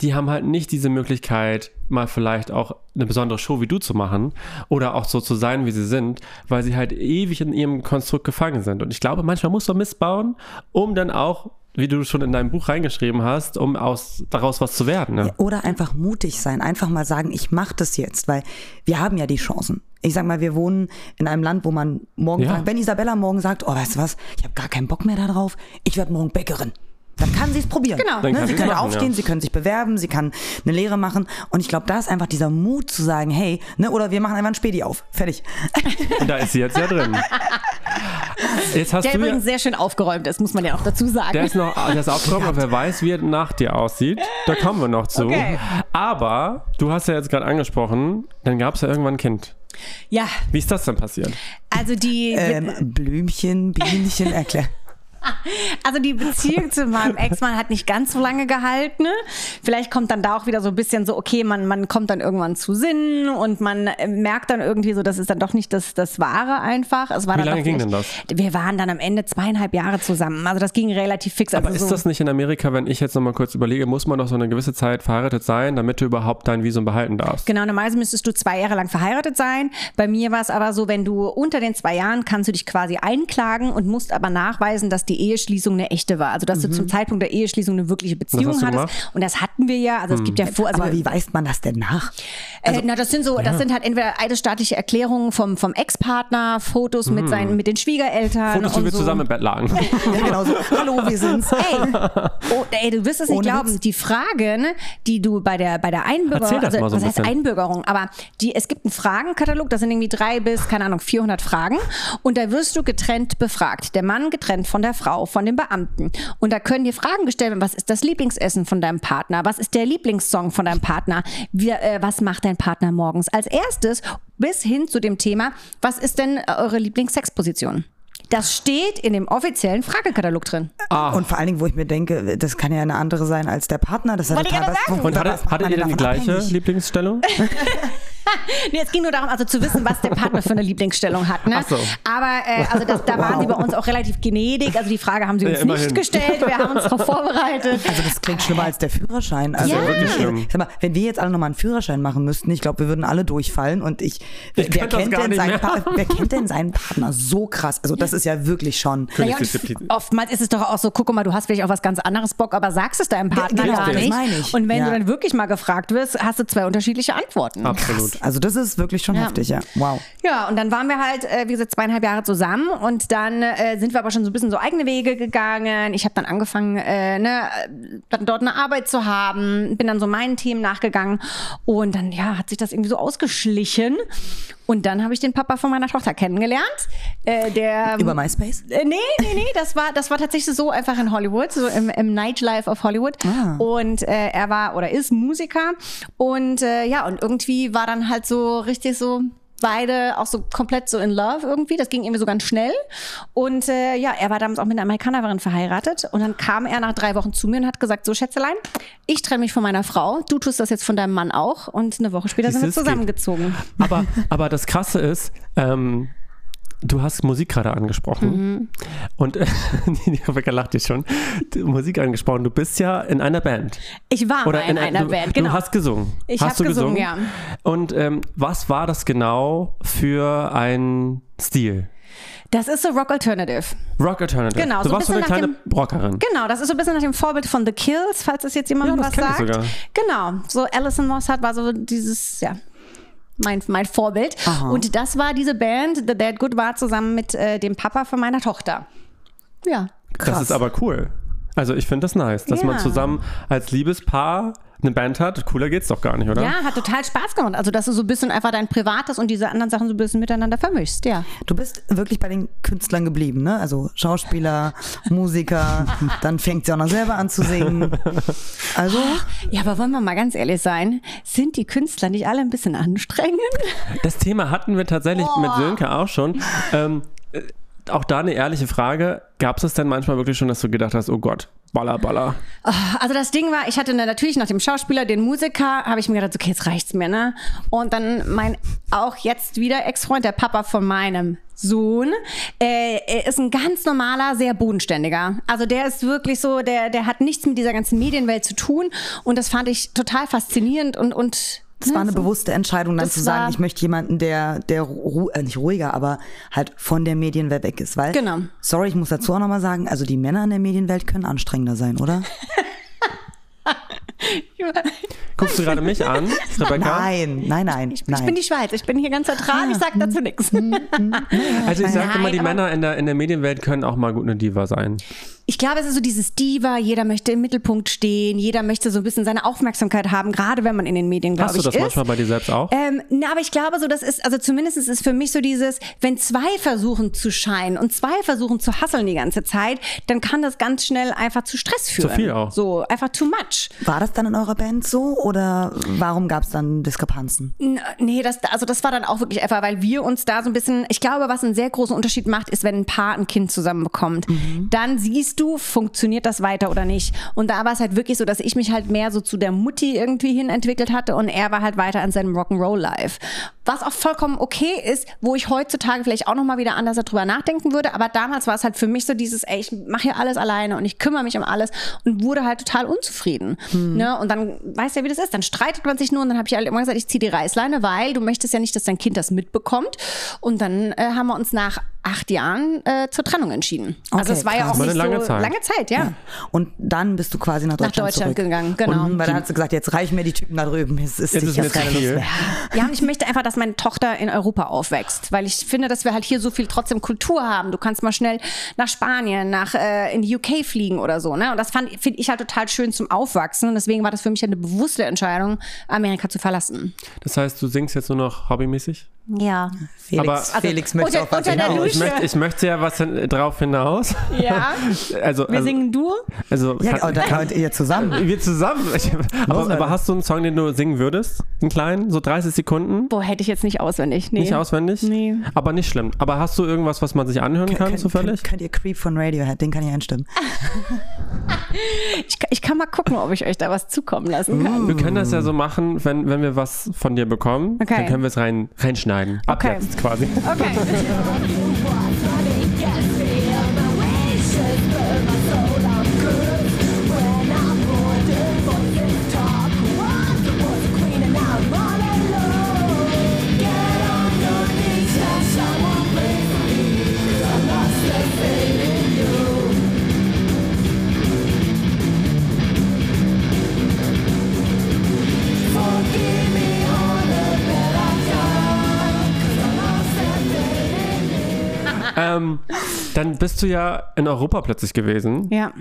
die haben halt nicht diese Möglichkeit, mal vielleicht auch eine besondere Show wie du zu machen oder auch so zu sein, wie sie sind, weil sie halt ewig in ihrem Konstrukt gefangen sind. Und ich glaube, manchmal muss man Mist bauen, um dann auch, wie du schon in deinem Buch reingeschrieben hast, um aus, daraus was zu werden. Ne? Oder einfach mutig sein, einfach mal sagen, ich mache das jetzt, weil wir haben ja die Chancen. Ich sag mal, wir wohnen in einem Land, wo man morgen, Ja. sagt, wenn Isabella morgen sagt, oh, weißt du was, ich habe gar keinen Bock mehr darauf, ich werde morgen Bäckerin. Dann kann sie es probieren. Genau. Dann Ne? kann Sie kann machen, aufstehen, ja. sie können sich bewerben, sie kann eine Lehre machen. Und ich glaube, da ist einfach dieser Mut zu sagen, hey, ne, oder wir machen einfach ein Spedi auf. Fertig. Und [laughs] da ist sie jetzt ja drin. Jetzt hast Der du ja, übrigens sehr schön aufgeräumt ist, muss man ja auch dazu sagen. der ist noch, der ist aufgekommen, aber wer weiß, wie er nach dir aussieht. Da kommen wir noch zu. Okay. Aber du hast ja jetzt gerade angesprochen, dann gab es ja irgendwann ein Kind. ja, Wie ist das denn passiert? also die, Ähm, Blümchen, Bienchen, erklär. [laughs] also die Beziehung zu meinem Ex-Mann hat nicht ganz so lange gehalten. Vielleicht kommt dann da auch wieder so ein bisschen so, okay, man, man kommt dann irgendwann zu Sinn und man äh, merkt dann irgendwie so, das ist dann doch nicht das, das Wahre einfach. Es war Wie dann lange ging vielleicht- denn Wir waren dann am Ende zweieinhalb Jahre zusammen. Also das ging relativ fix. Aber also ist so, das nicht in Amerika, wenn ich jetzt nochmal kurz überlege, muss man doch so eine gewisse Zeit verheiratet sein, damit du überhaupt dein Visum behalten darfst? Genau, normalerweise müsstest du zwei Jahre lang verheiratet sein. Bei mir war es aber so, wenn du unter den zwei Jahren kannst du dich quasi einklagen und musst aber nachweisen, dass die Eheschließung eine echte war. Also dass du zum Zeitpunkt der Eheschließung eine wirkliche Beziehung hattest. gemacht? Und das hatten wir ja. Also es gibt ja vor. Also Aber wie weist man das denn nach? äh, na, das sind so, das sind halt entweder eidesstaatliche Erklärungen vom, vom Ex-Partner, Fotos mit seinen, mit den Schwiegereltern. Fotos, wie wir so. zusammen im Bett lagen. [laughs] Ja, genau so. Hallo, wir sind's. Ey, [laughs] oh, ey, du wirst es nicht Ohne glauben. Witz. Die Fragen, die du bei der, bei der Einbürgerung, also so was heißt. Einbürgerung, aber die, es gibt einen Fragenkatalog, das sind irgendwie drei bis, keine Ahnung, 400 Fragen und da wirst du getrennt befragt. Der Mann getrennt von der Frau, von dem Beamten. Und da können dir Fragen gestellt werden, was ist das Lieblingsessen von deinem Partner? Was ist der Lieblingssong von deinem Partner? Wie, äh, was macht dein Partner morgens? Als erstes bis hin zu dem Thema, was ist denn äh, eure Lieblingssexposition? Das steht in dem offiziellen Fragekatalog drin. Und vor allen Dingen, wo ich mir denke, das kann ja eine andere sein als der Partner. Das ist ja total was- von- Und hattet, ihr denn die gleiche abhängig? Lieblingsstellung? [laughs] Nee, es ging nur darum, also zu wissen, was der Partner für eine Lieblingsstellung hat. Ne? Ach so. Aber äh, also das, da waren sie bei uns auch relativ gnädig. Also die Frage haben sie uns Ja, nicht gestellt. Wir haben uns darauf vorbereitet. Also das klingt schlimmer als der Führerschein. Also Ja. Wirklich schlimm. Sag mal, wenn wir jetzt alle nochmal einen Führerschein machen müssten, ich glaube, wir würden alle durchfallen und ich, wer, könnte das kennt denn seinen. Pa- wer kennt denn seinen Partner so krass? Also das ist ja wirklich schon. Naja, oftmals ist es doch auch so, guck mal, du hast vielleicht auch was ganz anderes Bock, aber sagst es deinem Partner genau, gar das nicht. meine ich. Und wenn Ja. du dann wirklich mal gefragt wirst, hast du zwei unterschiedliche Antworten. Absolut. Also das ist wirklich schon Ja. heftig, ja. Wow. Ja, und dann waren wir halt, äh, wie gesagt, zweieinhalb Jahre zusammen und dann äh, sind wir aber schon so ein bisschen so eigene Wege gegangen. Ich habe dann angefangen, äh, ne, dann dort eine Arbeit zu haben, bin dann so meinen Themen nachgegangen und dann, ja, hat sich das irgendwie so ausgeschlichen. Und dann habe ich den Papa von meiner Tochter kennengelernt. Äh, der, Über MySpace? äh, nee, nee, nee, das war, das war tatsächlich so einfach in Hollywood, so im, im Nightlife of Hollywood. Ah. Und äh, er war oder ist Musiker. Und äh, ja, und irgendwie war dann halt so richtig so, beide auch so komplett so in love irgendwie. Das ging irgendwie so ganz schnell. Und äh, ja, er war damals auch mit einer Amerikanerin verheiratet. Und dann kam er nach drei Wochen zu mir und hat gesagt, so Schätzelein, ich trenne mich von meiner Frau. Du tust das jetzt von deinem Mann auch. Und eine Woche später sind wir geht. zusammengezogen. Aber, aber das Krasse ist, ähm, du hast Musik gerade angesprochen. Mhm. Und äh, die Rebecca lacht jetzt schon. Musik angesprochen. Du bist ja in einer Band. Ich war Oder mal in, einer du, Band, genau. Du hast gesungen. Ich hast hab du gesungen, gesungen, ja. Und ähm, was war das genau für ein Stil? Das ist so Rock Alternative. Rock Alternative. Genau, Du so ein warst so eine kleine nach Rockerin. Genau, das ist so ein bisschen nach dem Vorbild von The Kills, falls das jetzt jemand Ja, was sagt. sogar. Genau, so Alison Moss hat war so dieses, ja, mein, mein Vorbild. Und das war diese Band, The Dead Good war zusammen mit äh, dem Papa von meiner Tochter. Ja. Das ist aber cool. Also ich finde das nice, dass man Ja. zusammen als Liebespaar eine Band hat. Cooler geht's doch gar nicht, oder? Ja, hat total Spaß gemacht. Also, dass du so ein bisschen einfach dein Privates und diese anderen Sachen so ein bisschen miteinander vermischst, ja. Du bist wirklich bei den Künstlern geblieben, ne? Also Schauspieler, [laughs] Musiker, dann fängt sie auch noch selber an zu singen. Also, Ja, aber wollen wir mal ganz ehrlich sein, sind die Künstler nicht alle ein bisschen anstrengend? Das Thema hatten wir tatsächlich mit Sönke auch schon. Ähm, äh, auch da eine ehrliche Frage. Gab es das denn manchmal wirklich schon, dass du gedacht hast, oh Gott, baller, baller? Also das Ding war, ich hatte natürlich nach dem Schauspieler, den Musiker, habe ich mir gedacht, okay, jetzt reicht's mir, ne? Und dann mein auch jetzt wieder Ex-Freund, der Papa von meinem Sohn, äh, er ist ein ganz normaler, sehr bodenständiger. Also der ist wirklich so, der, der hat nichts mit dieser ganzen Medienwelt zu tun und das fand ich total faszinierend und, und es war eine bewusste Entscheidung, dann Das zu sagen, ich möchte jemanden, der, der ru äh, nicht ruhiger, aber halt von der Medienwelt weg ist. Weil, Genau. sorry, ich muss dazu auch nochmal sagen, also die Männer in der Medienwelt können anstrengender sein, oder? [laughs] Guckst du gerade mich an, Rebecca? Nein, nein, nein, ich, nein. ich bin die Schweiz, ich bin hier ganz zentral, ich sag dazu nichts. [laughs] Also ich sage immer, die Männer in der, in der Medienwelt können auch mal gut eine Diva sein. Ich glaube, es ist so dieses Diva, jeder möchte im Mittelpunkt stehen, jeder möchte so ein bisschen seine Aufmerksamkeit haben, gerade wenn man in den Medien, glaube Hast du ich, das ist. manchmal bei dir selbst auch? Ähm, na, aber ich glaube so, das ist, also zumindest ist es für mich so dieses, wenn zwei versuchen zu scheinen und zwei versuchen zu hasseln die ganze Zeit, dann kann das ganz schnell einfach zu Stress führen. viel auch. So, einfach too much. War das dann in eurer Band so oder warum gab es dann Diskrepanzen? Nee, das, also das war dann auch wirklich einfach, weil wir uns da so ein bisschen, ich glaube, was einen sehr großen Unterschied macht, ist, wenn ein Paar ein Kind zusammen bekommt. Dann siehst du, funktioniert das weiter oder nicht. Und da war es halt wirklich so, dass ich mich halt mehr so zu der Mutti irgendwie hin entwickelt hatte und er war halt weiter an seinem Rock'n'Roll-Life. Was auch vollkommen okay ist, wo ich heutzutage vielleicht auch nochmal wieder anders darüber nachdenken würde. Aber damals war es halt für mich so dieses, ey, ich mache hier alles alleine und ich kümmere mich um alles und wurde halt total unzufrieden. Ne? Und dann weißt du ja, wie das ist. Dann streitet man sich nur und dann habe ich halt immer gesagt, ich ziehe die Reißleine, weil du möchtest ja nicht, dass dein Kind das mitbekommt. Und dann äh, haben wir uns nach acht Jahren äh, zur Trennung entschieden. also Okay, es war ja krass. auch Das war nicht eine so lange Zeit. lange Zeit, ja. Und dann bist du quasi nach Deutschland, Deutschland zurück. gegangen, genau. Und weil dann hast du gesagt, jetzt reichen mir die Typen da drüben. Es ist, Jetzt ist mir keine Lust mehr. Ja, und ich möchte einfach, dass meine Tochter in Europa aufwächst, weil ich finde, dass wir halt hier so viel trotzdem Kultur haben. Du kannst mal schnell nach Spanien, nach äh, in die UK fliegen oder so, ne? Und das finde ich halt total schön zum Aufwachsen. Und deswegen war das für mich eine bewusste Entscheidung, Amerika zu verlassen. Das heißt, du singst jetzt nur noch hobbymäßig? Ja. Felix, Aber- Felix möchte unter- auch was unter der hinaus. Ich möchte, ich möchte ja was hin, drauf hinaus. Ja. [laughs] Also, Wir also, singen Duo? also Ja, kann- und dann könnt ihr zusammen. [laughs] wir zusammen. Ich, aber, aber hast du einen Song, den du singen würdest? Einen kleinen? So 30 Sekunden? Boah, hätte ich jetzt nicht auswendig. Nee. Nicht auswendig? Nee. Aber nicht schlimm. Aber hast du irgendwas, was man sich anhören kann, Könnt- zufällig? Könnt, könnt ihr Creep von Radiohead, den kann ich einstimmen. Ich, ich kann mal gucken, ob ich euch da was zukommen lassen kann. Wir können das ja so machen, wenn, wenn wir was von dir bekommen, Okay. dann können wir es rein, reinschneiden. Ab Okay. jetzt quasi. Okay. [laughs] dann bist du ja in Europa plötzlich gewesen, Ja.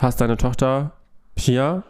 hast deine Tochter hier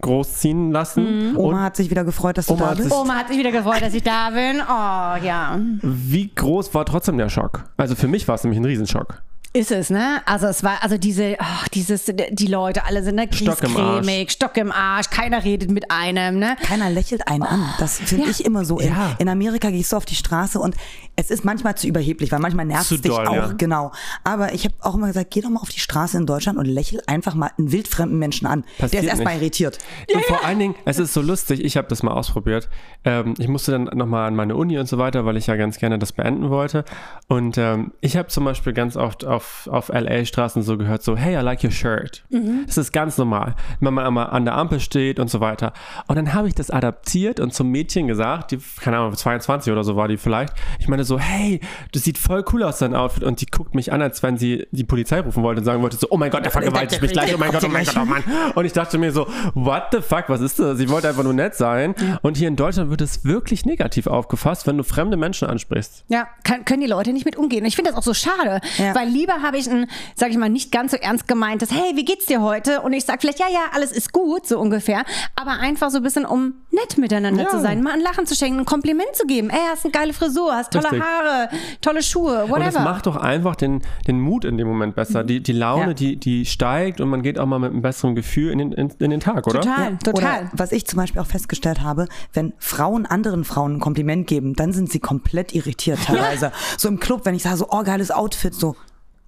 großziehen lassen. Oma Und hat sich wieder gefreut, dass du Oma da bist. Oma hat sich wieder gefreut, dass ich da bin. Oh, ja. wie groß war trotzdem der Schock? Also für mich war es nämlich ein Riesenschock. Ist es, ne? Also es war, also diese, ach, dieses, die Leute alle sind ne, Stock im Arsch. Stock im Arsch, keiner redet mit einem, ne? Keiner lächelt einen an. Das finde Ja. ich immer so. In, Ja. in Amerika gehst du auf die Straße und es ist manchmal zu überheblich, weil manchmal nervt Zu es dich doll, auch. ja. Genau. Aber ich habe auch immer gesagt, geh doch mal auf die Straße in Deutschland und lächel einfach mal einen wildfremden Menschen an. Der Passiert ist erstmal irritiert. und vor allen Dingen, es ist so lustig, ich habe das mal ausprobiert. Ähm, ich musste dann nochmal an meine Uni und so weiter, weil ich ja ganz gerne das beenden wollte. Und ähm, ich habe zum Beispiel ganz oft auf, auf LA-Straßen so gehört, so, hey, I like your shirt. Das ist ganz normal, wenn man einmal an der Ampel steht und so weiter. Und dann habe ich das adaptiert und zum Mädchen gesagt, die, keine Ahnung, 22 oder so war die vielleicht. Ich meine so, hey, das sieht voll cool aus, dein Outfit. Und die guckt mich an, als wenn sie die Polizei rufen wollte und sagen wollte so, oh mein Gott, der vergewaltigt mich gleich, oh mein Gott, oh mein Gott, oh Mann. Und ich dachte mir so, what the fuck, was ist das? Sie wollte einfach nur nett sein. Und hier in Deutschland wird es wirklich negativ aufgefasst, wenn du fremde Menschen ansprichst. Ja, kann, können die Leute nicht mit umgehen. Und ich finde das auch so schade, Ja. weil lieber habe ich ein, sag ich mal, nicht ganz so ernst gemeintes, hey, wie geht's dir heute? Und ich sage vielleicht, ja, ja, alles ist gut, so ungefähr. Aber einfach so ein bisschen, um nett miteinander Ja. zu sein, mal ein Lachen zu schenken, ein Kompliment zu geben. Ey, hast eine geile Frisur, hast tolle Richtig. Haare, tolle Schuhe, Und whatever. das macht doch einfach den, den Mut in dem Moment besser. Die, die Laune, Ja. die, die steigt und man geht auch mal mit einem besseren Gefühl in den, in, in den Tag, oder? Total, total. Oder was ich zum Beispiel auch festgestellt habe, wenn Frauen anderen Frauen ein Kompliment geben, dann sind sie komplett irritiert teilweise. So im Club, wenn ich sage so, oh, geiles Outfit, so.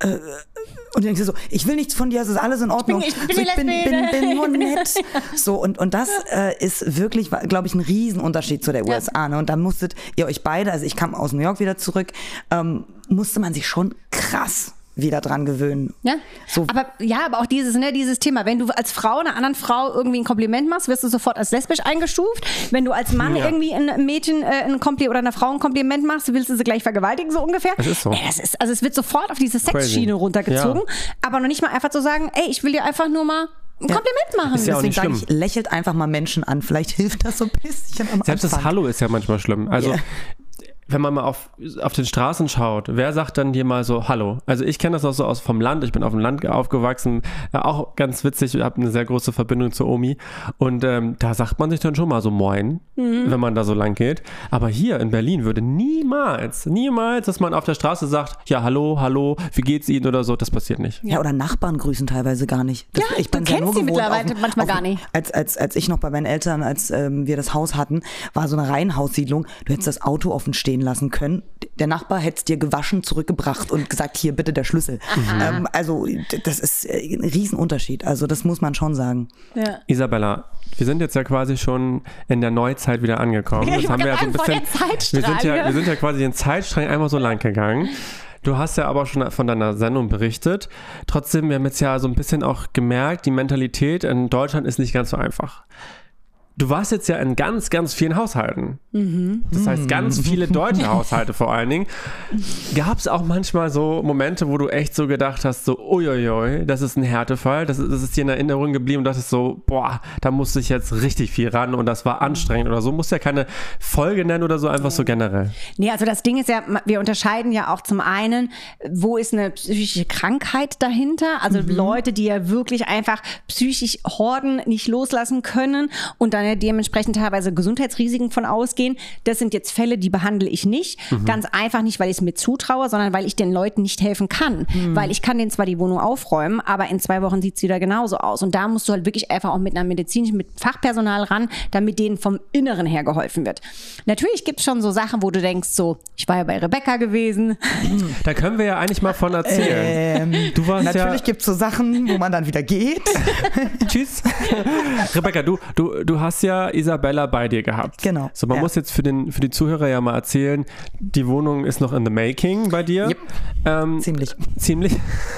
Äh, und denkst du so, ich will nichts von dir, es ist alles in Ordnung. ich bin so, die ich bin, bin, bin nur nett. [laughs] So, und, und das äh, ist wirklich, glaube ich, ein Riesenunterschied zu der USA. Ne? Und da musstet ihr euch beide, also ich kam aus New York wieder zurück, ähm, musste man sich schon krass wieder dran gewöhnen. Ja, So, aber ja, aber auch dieses, ne, dieses Thema, wenn du als Frau einer anderen Frau irgendwie ein Kompliment machst, wirst du sofort als lesbisch eingestuft. Wenn du als Mann Ja. irgendwie einem Mädchen äh, ein Kompliment oder einer Frau ein Kompliment machst, willst du sie gleich vergewaltigen, so ungefähr. Das ist so. Ey, das ist, also es wird sofort auf diese Sexschiene runtergezogen, Ja. aber noch nicht mal einfach zu sagen, ey, ich will dir einfach nur mal ein Kompliment machen. Ist ja auch Deswegen nicht sage schlimm. ich, lächelt einfach mal Menschen an. Vielleicht hilft das so ein bisschen am Selbst das Anfang. Hallo ist ja manchmal schlimm. Also, Ja. Wenn man mal auf, auf den Straßen schaut, wer sagt dann dir mal so Hallo? Also, ich kenne das auch so aus vom Land. Ich bin auf dem Land aufgewachsen. Äh, auch ganz witzig. Ich habe eine sehr große Verbindung zu Omi. Und ähm, da sagt man sich dann schon mal so Moin, Mhm. wenn man da so lang geht. Aber hier in Berlin würde niemals, niemals, dass man auf der Straße sagt, ja, hallo, hallo, wie geht's Ihnen oder so. Das passiert nicht. Ja, oder Nachbarn grüßen teilweise gar nicht. Das, Ja, du kennst die mittlerweile auf- manchmal auf- gar nicht. Als, als, als ich noch bei meinen Eltern, als ähm, wir das Haus hatten, war so eine Reihenhaussiedlung. Du hättest das Auto offen stehen lassen können. Der Nachbar hätte es dir gewaschen, zurückgebracht und gesagt, hier bitte der Schlüssel. Ähm, also das ist äh, ein Riesenunterschied. Also das muss man schon sagen. Ja. Isabella, wir sind jetzt ja quasi schon in der Neuzeit wieder angekommen. [laughs] Ja, ich Das haben wir ja so ein bisschen. Wir sind, ja, wir sind ja quasi den Zeitstrang einmal so lang gegangen. Du hast ja aber schon von deiner Sendung berichtet. Trotzdem, wir haben jetzt ja so ein bisschen auch gemerkt, die Mentalität in Deutschland ist nicht ganz so einfach. Du warst jetzt ja in ganz, ganz vielen Haushalten. Das heißt, ganz viele deutsche [laughs] Haushalte vor allen Dingen. Gab es auch manchmal so Momente, wo du echt so gedacht hast, so, uiuiui, das ist ein Härtefall, das ist, das ist dir in Erinnerung geblieben und dachtest so, boah, da musste ich jetzt richtig viel ran und das war anstrengend oder so. Musst ja keine Folge nennen oder so, einfach so generell. Nee, also das Ding ist ja, wir unterscheiden ja auch zum einen, wo ist eine psychische Krankheit dahinter? Also Leute, die ja wirklich einfach psychisch Horden nicht loslassen können und dann ja dementsprechend teilweise Gesundheitsrisiken von ausgehen. Das sind jetzt Fälle, die behandle ich nicht. Ganz einfach nicht, weil ich es mir zutraue, sondern weil ich den Leuten nicht helfen kann. Weil ich kann denen zwar die Wohnung aufräumen, aber in zwei Wochen sieht es wieder genauso aus. Und da musst du halt wirklich einfach auch mit einer medizinischen, mit Fachpersonal ran, damit denen vom Inneren her geholfen wird. Natürlich gibt es schon so Sachen, wo du denkst, so, ich war ja bei Rebecca gewesen. Da können wir ja eigentlich mal von erzählen. du warst Natürlich ja. gibt es so Sachen, wo man dann wieder geht. [laughs] Tschüss. Rebecca, du, du, du hast ja Isabella bei dir gehabt. Genau, So, man ja. muss jetzt für, den, für die Zuhörer ja mal erzählen, die Wohnung ist noch in the making bei dir. Yep. Ähm, Ziemlich. Ziemlich.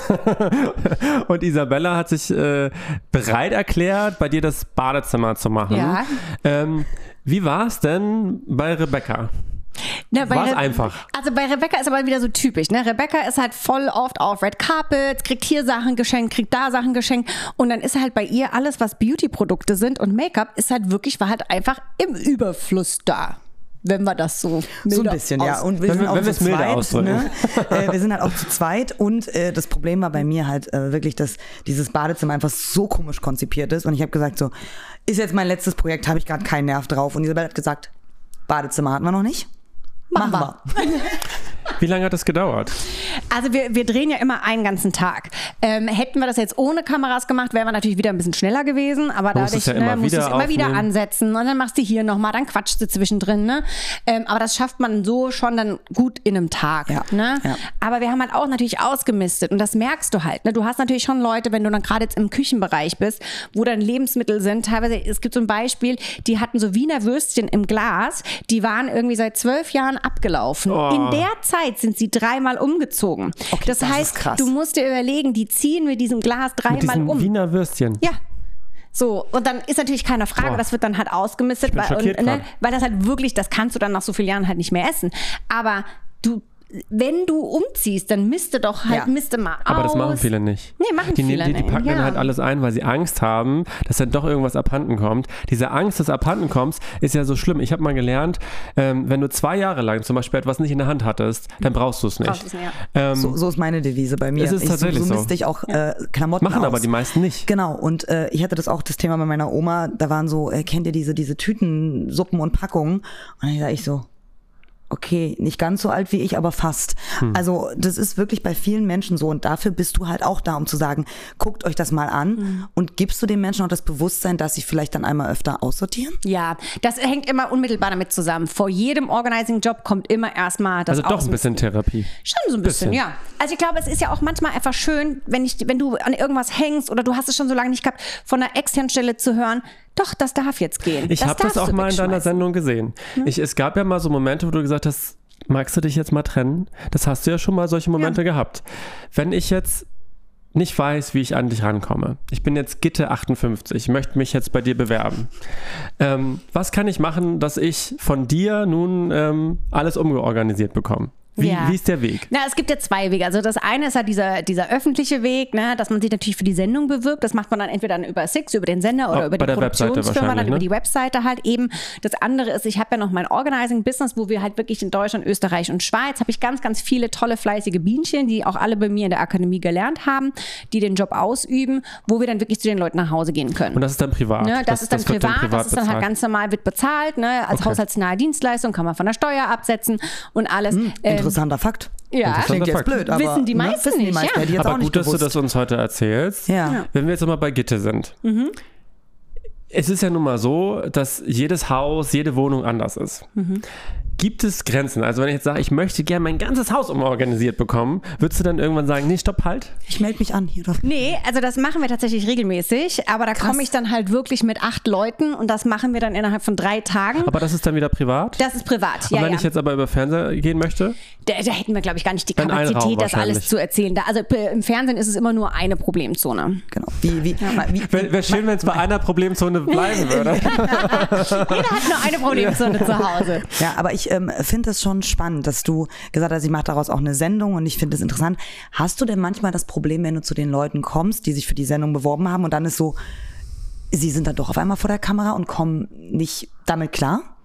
[laughs] Und Isabella hat sich äh, bereit erklärt, bei dir das Badezimmer zu machen. Ja. Ähm, wie war es denn bei Rebecca? Ne, bei War's Re- einfach? Also bei Rebecca ist aber wieder so typisch. Ne? Rebecca ist halt voll oft auf Red Carpets, kriegt hier Sachen geschenkt, kriegt da Sachen geschenkt. Und dann ist halt bei ihr alles, was Beauty-Produkte sind und Make-up, ist halt wirklich, war halt einfach im Überfluss da. Wenn wir das so So ein bisschen, ja. Und wir Wenn sind wir- auch wenn wir zu es milder zweit. Ne? äh, wir sind halt auch zu zweit. Und äh, das Problem war bei mir halt äh, wirklich, dass dieses Badezimmer einfach so komisch konzipiert ist. Und ich habe gesagt, so, ist jetzt mein letztes Projekt, habe ich gerade keinen Nerv drauf. Und Isabel hat gesagt, Badezimmer hatten wir noch nicht. Machen Machen wir. [laughs] Wie lange hat das gedauert? Also wir, wir drehen ja immer einen ganzen Tag. Ähm, hätten wir das jetzt ohne Kameras gemacht, wären wir natürlich wieder ein bisschen schneller gewesen, aber Du musst dadurch es ja immer ne, musst du wieder es immer wieder ansetzen und dann machst du hier nochmal, dann quatschst du zwischendrin. Ne? Ähm, aber das schafft man so schon dann gut in einem Tag. Ja, Ne? ja. Aber wir haben halt auch natürlich ausgemistet und das merkst du halt. Ne? Du hast natürlich schon Leute, wenn du dann gerade jetzt im Küchenbereich bist, wo dann Lebensmittel sind. Teilweise, es gibt so ein Beispiel, die hatten so Wiener Würstchen im Glas, die waren irgendwie seit zwölf Jahren abgelaufen. Oh. In der Zeit sind sie dreimal umgezogen. Okay, das, das heißt, du musst dir überlegen, die ziehen mit diesem Glas dreimal um. Wiener Würstchen. Ja. So, und dann ist natürlich keine Frage, Boah. das wird dann halt ausgemistet, weil, und, ne, weil das halt wirklich, das kannst du dann nach so vielen Jahren halt nicht mehr essen. Aber du, wenn du umziehst, dann misste doch halt, Ja. misste mal Aber das aus. machen viele nicht. Nee, machen die, viele die, die nicht, packen dann ja. halt alles ein, weil sie Angst haben, dass dann doch irgendwas abhanden kommt. Diese Angst, dass abhanden kommst, ist ja so schlimm. Ich habe mal gelernt, ähm, wenn du zwei Jahre lang zum Beispiel etwas nicht in der Hand hattest, dann brauchst du es nicht. Brauchst du's nicht, ja. Ähm, So, so ist meine Devise bei mir. Es ist ich, tatsächlich so, so. so misste ich auch äh, Klamotten machen aus. aber die meisten nicht. Genau, und äh, ich hatte das auch das Thema bei meiner Oma, da waren so, äh, kennt ihr diese, diese Tüten, Suppen und Packungen? Und dann sag ich so, okay, nicht ganz so alt wie ich, aber fast. Hm. Also das ist wirklich bei vielen Menschen so und dafür bist du halt auch da, um zu sagen, guckt euch das mal an Mhm. und gibst du den Menschen auch das Bewusstsein, dass sie vielleicht dann einmal öfter aussortieren? Ja, das hängt immer unmittelbar damit zusammen. Vor jedem Organizing-Job kommt immer erstmal das Also doch ein bisschen Therapie. Schon so ein bisschen, Bisschen. ja. Also ich glaube, es ist ja auch manchmal einfach schön, wenn, ich, wenn du an irgendwas hängst oder du hast es schon so lange nicht gehabt, von einer externen Stelle zu hören, doch, das darf jetzt gehen. Ich habe das auch mal in deiner. Sendung gesehen. Ich, es gab ja mal so Momente, wo du gesagt hast, magst du dich jetzt mal trennen? Das hast du ja schon mal solche Momente gehabt. Wenn ich jetzt nicht weiß, wie ich an dich rankomme. Ich bin jetzt Gitte 58, möchte mich jetzt bei dir bewerben. Ähm, was kann ich machen, dass ich von dir nun ähm, alles umgeorganisiert bekomme? Wie, Ja. wie ist der Weg? Na, es gibt ja zwei Wege. Also das eine ist halt dieser, dieser öffentliche Weg, ne, dass man sich natürlich für die Sendung bewirbt. Das macht man dann entweder dann über Six, über den Sender oder Auch über die Produktionsfirma, dann wahrscheinlich, über ne? die Webseite halt eben. Das andere ist, ich habe ja noch mein Organizing-Business, wo wir halt wirklich in Deutschland, Österreich und Schweiz habe ich ganz, ganz viele tolle, fleißige Bienchen, die auch alle bei mir in der Akademie gelernt haben, die den Job ausüben, wo wir dann wirklich zu den Leuten nach Hause gehen können. Und das ist dann privat. Ne, das, ist dann wird privat, das ist dann halt ganz normal, wird bezahlt, ne, als Okay. haushaltsnahe Dienstleistung, kann man von der Steuer absetzen und alles. Hm, Ähm, Interessanter Fakt. ja, Interessant. Klingt jetzt blöd, aber Wissen die ne, meisten wissen die nicht, meisten, ja. ich jetzt auch Aber nicht gut, dass du das uns heute erzählst. Ja. Ja. Wenn wir jetzt mal bei Gitte sind. Es ist ja nun mal so, dass jedes Haus, jede Wohnung anders ist. Gibt es Grenzen? Also wenn ich jetzt sage, ich möchte gerne mein ganzes Haus umorganisiert bekommen, würdest du dann irgendwann sagen, nee, stopp, halt? Ich melde mich an hier. Nee, also das machen wir tatsächlich regelmäßig, aber da komme ich dann halt wirklich mit acht Leuten und das machen wir dann innerhalb von drei Tagen. Aber das ist dann wieder privat? das ist privat, Und ja, wenn ja. ich jetzt aber über Fernseher gehen möchte? Da, da hätten wir, glaube ich, gar nicht die Dann Kapazität, das alles zu erzählen. Da, also p- im Fernsehen ist es immer nur eine Problemzone. Genau. Wie, wie, wie, Wäre wär schön, wenn es bei einer Problemzone bleiben würde. [laughs] Jeder hat nur eine Problemzone zu Hause. Ja, aber ich ähm, finde das schon spannend, dass du gesagt hast, ich mache daraus auch eine Sendung und ich finde das interessant. Hast du denn manchmal das Problem, wenn du zu den Leuten kommst, die sich für die Sendung beworben haben und dann ist so, sie sind dann doch auf einmal vor der Kamera und kommen nicht damit klar?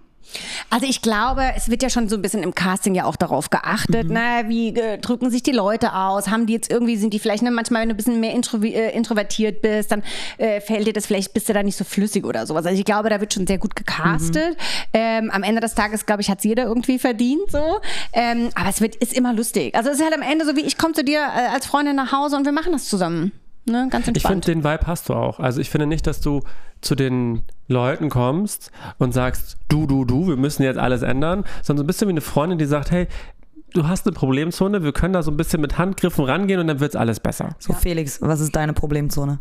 Also ich glaube, es wird ja schon so ein bisschen im Casting ja auch darauf geachtet, Mhm. ne? wie äh, drücken sich die Leute aus, haben die jetzt irgendwie, sind die vielleicht, ne, manchmal, wenn du ein bisschen mehr intro, äh, introvertiert bist, dann äh, fällt dir das vielleicht, bist du da nicht so flüssig oder sowas. Also ich glaube, da wird schon sehr gut gecastet. Ähm, am Ende des Tages, glaube ich, hat jeder irgendwie verdient so. Ähm, aber es wird, ist immer lustig. Also es ist halt am Ende so wie, ich komme zu dir äh, als Freundin nach Hause und wir machen das zusammen. Ne? Ganz Ich finde, entspannt. den Vibe hast du auch. Also ich finde nicht, dass du zu den Leuten kommst und sagst, du, du, du, wir müssen jetzt alles ändern, sondern so ein bisschen wie eine Freundin, die sagt, hey, du hast eine Problemzone, wir können da so ein bisschen mit Handgriffen rangehen und dann wird alles besser. So, Felix, was ist deine Problemzone?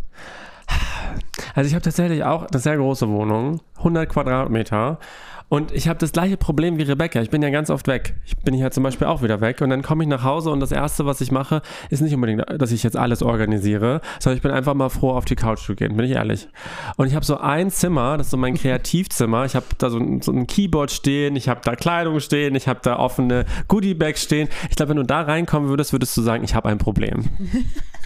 Also ich habe tatsächlich auch eine sehr große Wohnung, 100 Quadratmeter. Und ich habe das gleiche Problem wie Rebecca. Ich bin ja ganz oft weg. Ich bin hier zum Beispiel auch wieder weg. Und dann komme ich nach Hause und das Erste, was ich mache, ist nicht unbedingt, dass ich jetzt alles organisiere, sondern ich bin einfach mal froh, auf die Couch zu gehen, bin ich ehrlich. Und ich habe so ein Zimmer, das ist so mein Kreativzimmer. Ich habe da so ein, so ein Keyboard stehen, ich habe da Kleidung stehen, ich habe da offene Goodiebags stehen. Ich glaube, wenn du da reinkommen würdest, würdest du sagen, ich habe ein Problem. [laughs]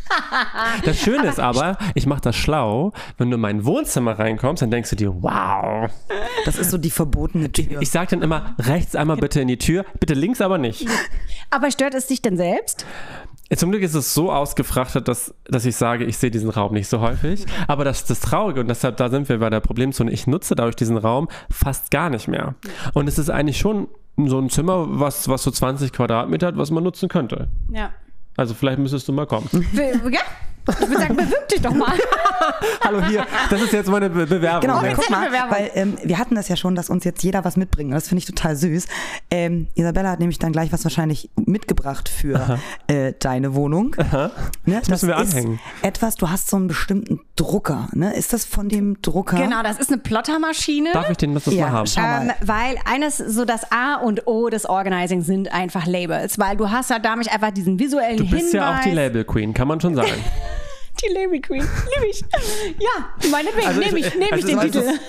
Das Schöne ist aber, ich mache das schlau. Wenn du in mein Wohnzimmer reinkommst, dann denkst du dir, wow. Das ist so die verbotene Tür. Ich sage dann immer, rechts einmal bitte in die Tür, bitte links aber nicht. aber stört es dich denn selbst? Zum Glück ist es so ausgefrachtet, dass, dass ich sage, ich sehe diesen Raum nicht so häufig. Aber das ist das Traurige und deshalb, da sind wir bei der Problemzone. Ich nutze dadurch diesen Raum fast gar nicht mehr. Und es ist eigentlich schon so ein Zimmer, was, was so 20 Quadratmeter hat, was man nutzen könnte. Ja. Also vielleicht müsstest du mal kommen. Ja, ich würde sagen, bewirb dich doch mal. [laughs] Hallo hier, das ist jetzt meine Be Bewerbung. Genau, Ja. guck mal, Bewerbung. weil ähm, wir hatten das ja schon, dass uns jetzt jeder was mitbringt. Das finde ich total süß. Ähm, Isabella hat nämlich dann gleich was wahrscheinlich mitgebracht für äh, deine Wohnung. Ne? Das, müssen wir ist anhängen. etwas, du hast so einen bestimmten Drucker. Ne? Ist das von dem Drucker? Genau, das ist eine Plottermaschine. Darf ich den das Ja, mal haben? schau Ähm, mal. weil eines, so das A und O des Organizing sind einfach Labels, weil du hast ja damit einfach diesen visuellen Du bist Hinweis. ja auch die Label Queen, kann man schon sagen. [laughs] Die Label Queen, liebe ich. Ja, meinetwegen Also nehme ich- ich, nehm ich also den das- Titel.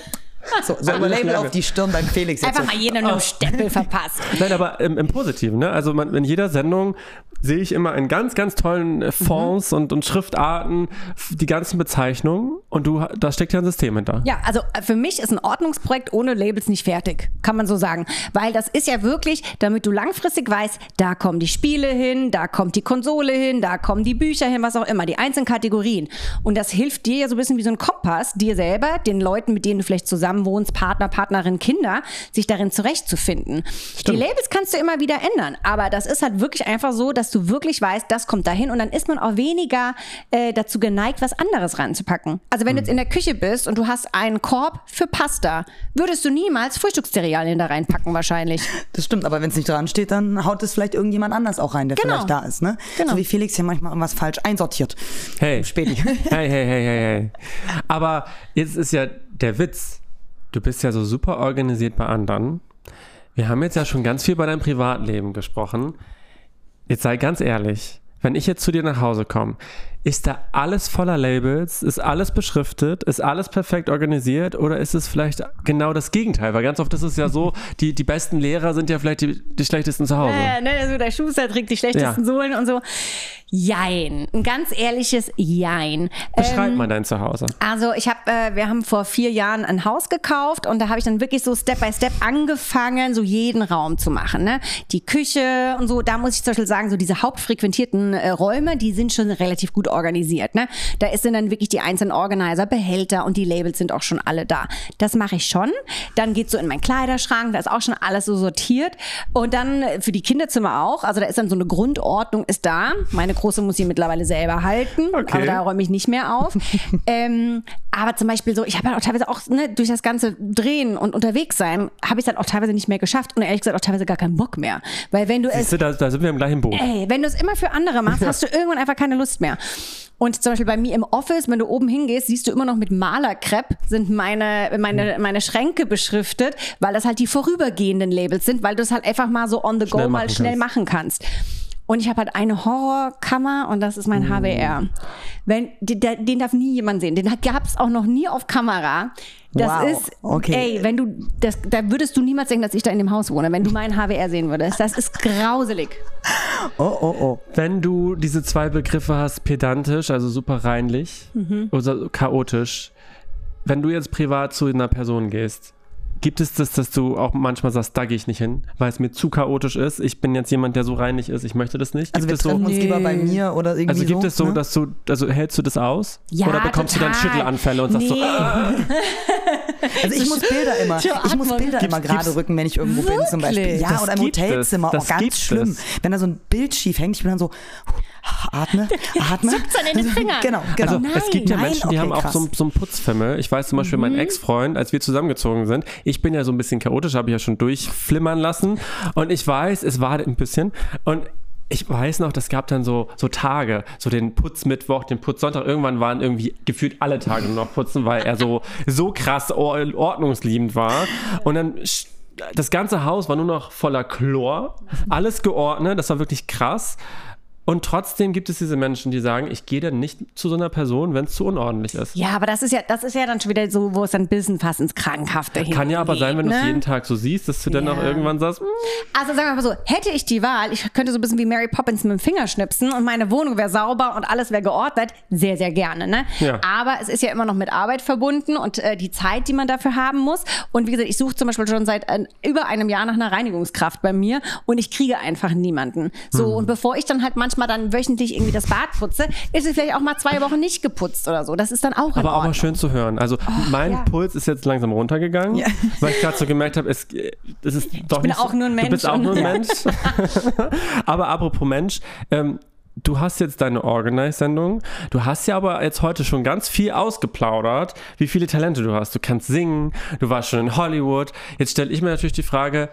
So, so ein Label auf die Stirn beim Felix jetzt. Einfach so. mal jeder nur einen Stempel verpasst. Nein, aber im, im Positiven, ne? Also man, in jeder Sendung sehe ich immer in ganz, ganz tollen äh, Fonts und, und Schriftarten die ganzen Bezeichnungen und du, da steckt ja ein System hinter. Ja, also äh, für mich ist ein Ordnungsprojekt ohne Labels nicht fertig, kann man so sagen. Weil das ist ja wirklich, damit du langfristig weißt, da kommen die Spiele hin, da kommt die Konsole hin, da kommen die Bücher hin, was auch immer, die einzelnen Kategorien. Und das hilft dir ja so ein bisschen wie so ein Kompass, dir selber, den Leuten, mit denen du vielleicht zusammen wohnst, Partner, Partnerin, Kinder, sich darin zurechtzufinden. Die Labels kannst du immer wieder ändern, aber das ist halt wirklich einfach so, dass du wirklich weißt, das kommt dahin und dann ist man auch weniger äh, dazu geneigt, was anderes ranzupacken. Also wenn du jetzt in der Küche bist und du hast einen Korb für Pasta, würdest du niemals Frühstückszerealien da reinpacken wahrscheinlich. Das stimmt, aber wenn es nicht dran steht, dann haut es vielleicht irgendjemand anders auch rein, der Genau. vielleicht da ist. Ne? Genau. So wie Felix hier manchmal irgendwas falsch einsortiert. Hey. Späti. [laughs] Hey, hey, hey, hey, hey. Aber jetzt ist ja der Witz. Du bist ja so super organisiert bei anderen. Wir haben jetzt ja schon ganz viel bei deinem Privatleben gesprochen. Jetzt sei ganz ehrlich, wenn ich jetzt zu dir nach Hause komme, ist da alles voller Labels? Ist alles beschriftet? Ist alles perfekt organisiert? Oder ist es vielleicht genau das Gegenteil? Weil ganz oft ist es ja so, die, die besten Lehrer sind ja vielleicht die, die schlechtesten zu Hause. Ja, ne, also der Schuster trägt die schlechtesten Ja. Sohlen und so. Jein. Ein ganz ehrliches Jein. Beschreib Ähm, mal dein Zuhause. Also ich habe, äh, wir haben vor vier Jahren ein Haus gekauft und da habe ich dann wirklich so Step by Step angefangen, so jeden Raum zu machen. Ne? Die Küche und so, da muss ich zum Beispiel sagen, so diese hauptfrequentierten äh, Räume, die sind schon relativ gut organisiert. Ne? Da ist sind dann wirklich die einzelnen Organizer, Behälter und die Labels sind auch schon alle da. Das mache ich schon. Dann geht's so in meinen Kleiderschrank, da ist auch schon alles so sortiert. Und dann für die Kinderzimmer auch. Also da ist dann so eine Grundordnung ist da. Meine Große muss sie mittlerweile selber halten. Okay. Aber da räume ich nicht mehr auf. [laughs] ähm, aber zum Beispiel so, ich habe halt auch teilweise auch ne, durch das ganze Drehen und unterwegs sein, habe ich es dann auch teilweise nicht mehr geschafft und ehrlich gesagt auch teilweise gar keinen Bock mehr. Weil wenn du es Siehst du, da, da sind wir im gleichen Boot. Ey, wenn du es immer für andere machst, [laughs] hast du irgendwann einfach keine Lust mehr. Und zum Beispiel bei mir im Office, wenn du oben hingehst, siehst du immer noch mit Malerkrepp sind meine, meine, meine Schränke beschriftet, weil das halt die vorübergehenden Labels sind, weil du es halt einfach mal so on the go Schnell mal machen schnell kannst. machen kannst. Und ich habe halt eine Horrorkammer und das ist mein HWR. Wenn, den, den darf nie jemand sehen. Den gab es auch noch nie auf Kamera. Das Wow, ist, okay. ey, wenn du, das, da würdest du niemals denken, dass ich da in dem Haus wohne, wenn du meinen HWR sehen würdest. Das ist grauselig. Oh, oh, oh. Wenn du diese zwei Begriffe hast, pedantisch, also super reinlich Mhm. oder chaotisch, wenn du jetzt privat zu einer Person gehst, gibt es das, dass du auch manchmal sagst, da gehe ich nicht hin, weil es mir zu chaotisch ist? Ich bin jetzt jemand, der so reinlich ist, ich möchte das nicht. Also wir Gibt es so, treffen uns Nee. lieber bei mir oder irgendwie also gibt so. es so, ne? dass du, also hältst du das aus? Ja, oder bekommst du dann total. Schüttelanfälle und sagst so, Nee. ah, [laughs] Also ich muss Bilder immer, ich muss. Bilder immer gerade rücken, wenn ich irgendwo bin zum Beispiel. Wirklich? Ja, Das oder im. Hotelzimmer, Das auch ganz gibt schlimm. es. Wenn da so ein Bild schief hängt, ich bin dann so, atme, [laughs] atme. zuckt's dann in den [laughs] Fingern. Genau, genau. Also es gibt ja Nein, Menschen, die okay, haben auch so, so einen Putzfimmel. Ich weiß zum Beispiel, mein Ex-Freund, als wir zusammengezogen sind, ich bin ja so ein bisschen chaotisch, habe ich ja schon durchflimmern lassen. Und ich weiß, es war ein bisschen. Und ich weiß noch, das gab dann so, so Tage, so den Putzmittwoch, den Putzsonntag. Irgendwann waren irgendwie gefühlt alle Tage nur noch putzen, weil er so, so krass or ordnungsliebend war. Und dann das ganze Haus war nur noch voller Chlor, alles geordnet, das war wirklich krass. Und trotzdem gibt es diese Menschen, die sagen, ich gehe dann nicht zu so einer Person, wenn es zu unordentlich ist. Ja, aber das ist ja, das ist ja dann schon wieder so, wo es dann ein bisschen fast ins Krankhafte hingeht. Kann ja aber sein, wenn du es ne? jeden Tag so siehst, dass du dann Ja. auch irgendwann sagst, "Mm, Also sagen wir mal so, hätte ich die Wahl, ich könnte so ein bisschen wie Mary Poppins mit dem Finger schnipsen und meine Wohnung wäre sauber und alles wäre geordnet, sehr, sehr gerne. Ne? Ja. Aber es ist ja immer noch mit Arbeit verbunden und äh, die Zeit, die man dafür haben muss. Und wie gesagt, ich suche zum Beispiel schon seit äh, über einem Jahr nach einer Reinigungskraft bei mir und ich kriege einfach niemanden. So, Hm. und bevor ich dann halt manchmal mal dann wöchentlich irgendwie das Bad putze, ist es vielleicht auch mal zwei Wochen nicht geputzt oder so. Das ist dann auch Aber auch mal schön zu hören. Also mein ja. Puls ist jetzt langsam runtergegangen, weil ich gerade so gemerkt habe, es, es ist doch bin nicht auch nur ein Du Mensch bist auch nur ein Ja. Mensch. [laughs] aber apropos Mensch, ähm, du hast jetzt deine Organize-Sendung. Du hast ja aber jetzt heute schon ganz viel ausgeplaudert, wie viele Talente du hast. Du kannst singen, du warst schon in Hollywood. Jetzt stelle ich mir natürlich die Frage,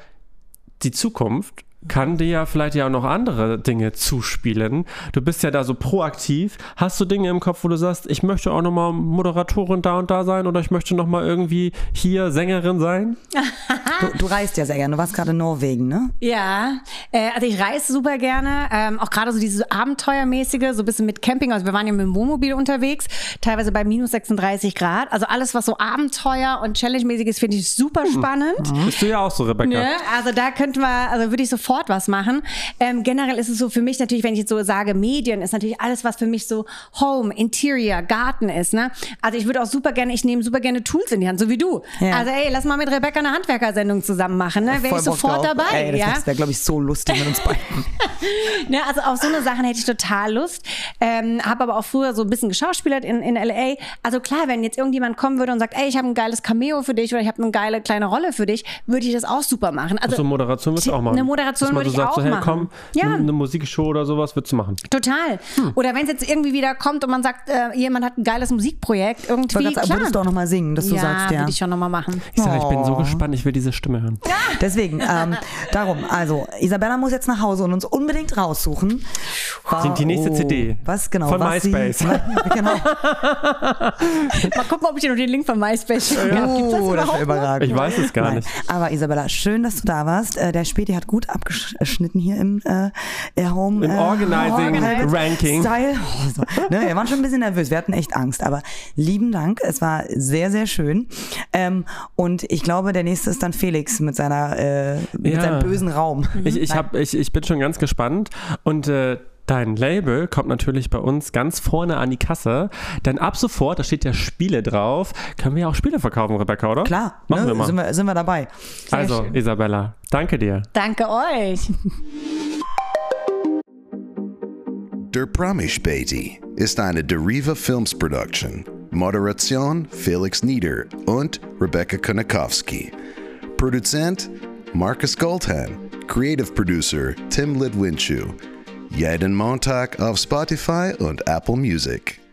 die Zukunft kann dir ja vielleicht ja auch noch andere Dinge zuspielen. Du bist ja da so proaktiv. Hast du Dinge im Kopf, wo du sagst, ich möchte auch nochmal Moderatorin da und da sein oder ich möchte nochmal irgendwie hier Sängerin sein? [laughs] Du, du reist ja sehr gerne. Du warst gerade in Norwegen, ne? Ja, äh, also ich reise super gerne, ähm, auch gerade so dieses Abenteuermäßige, so ein bisschen mit Camping. Also wir waren ja mit dem Wohnmobil unterwegs, teilweise bei minus 36 Grad. Also alles, was so Abenteuer und Challenge-mäßig ist, finde ich super spannend. Bist du ja auch so, Rebecca. Ne? Also da könnten wir, also würde ich sofort was machen. Ähm, generell ist es so für mich natürlich, wenn ich jetzt so sage, Medien ist natürlich alles, was für mich so Home, Interior, Garten ist. Ne? Also ich würde auch super gerne, ich nehme super gerne Tools in die Hand, so wie du. Ja. Also ey, lass mal mit Rebecca eine Handwerkersendung zusammen machen. Ne? Wäre ich Bock sofort drauf. dabei. Ey, das ja? wäre, glaube ich, so lustig mit uns beiden. [laughs] [laughs] Ne, also auf so eine Sachen hätte ich total Lust. Ähm, habe aber auch früher so ein bisschen geschauspielert in, in LA. Also klar, wenn jetzt irgendjemand kommen würde und sagt, ey, ich habe ein geiles Cameo für dich oder ich habe eine geile kleine Rolle für dich, würde ich das auch super machen. Also So Moderation würdest du auch machen. Eine Moderation Man würde so ich sagt, auch so, hey, machen. komm, Ja. eine, Musikshow oder sowas würdest du machen. Total. Oder wenn es jetzt irgendwie wieder kommt und man sagt, äh, jemand hat ein geiles Musikprojekt, Ich irgendwie, sagen, klar. würdest du auch nochmal singen, dass du ja, sagst, ja. würde ich schon nochmal machen. Ich sage, ich bin so Oh. gespannt, ich will diese Stimme hören. Deswegen, ähm, darum, also, Isabella muss jetzt nach Hause und uns unbedingt raussuchen. Die- die nächste Oh, CD. Was genau? Von was MySpace. Sie, [laughs] genau. Mal gucken, ob ich dir noch den Link von MySpace schicke. Das Oh, das noch? überragend. Ich weiß es gar Nein. nicht. Aber Isabella, schön, dass du da warst. Äh, der Späti hat gut abgeschnitten hier im äh, Home. Im äh, Organizing Organized Ranking. Style. Oh, so. ne, wir waren schon ein bisschen nervös. Wir hatten echt Angst. Aber lieben Dank. Es war sehr, sehr schön. Ähm, und ich glaube, der nächste ist dann Felix mit seiner äh, mit Ja. seinem bösen Raum. Ich, ich, hab, ich, ich bin schon ganz gespannt und äh, dein Label kommt natürlich bei uns ganz vorne an die Kasse, denn ab sofort, da steht ja Spiele drauf, können wir ja auch Spiele verkaufen, Rebecca, oder? Klar, Machen ne, wir mal. Sind, wir, sind wir dabei. also, schön. Isabella, danke dir. Danke euch. Der Promi-Späti ist eine Deriva Films Production. Moderation Felix Nieder und Rebecca Konakowski. Produzent Marcus Goldhan. Creative Producer Tim Lidwinchu. Jeden Montag auf Spotify und Apple Music.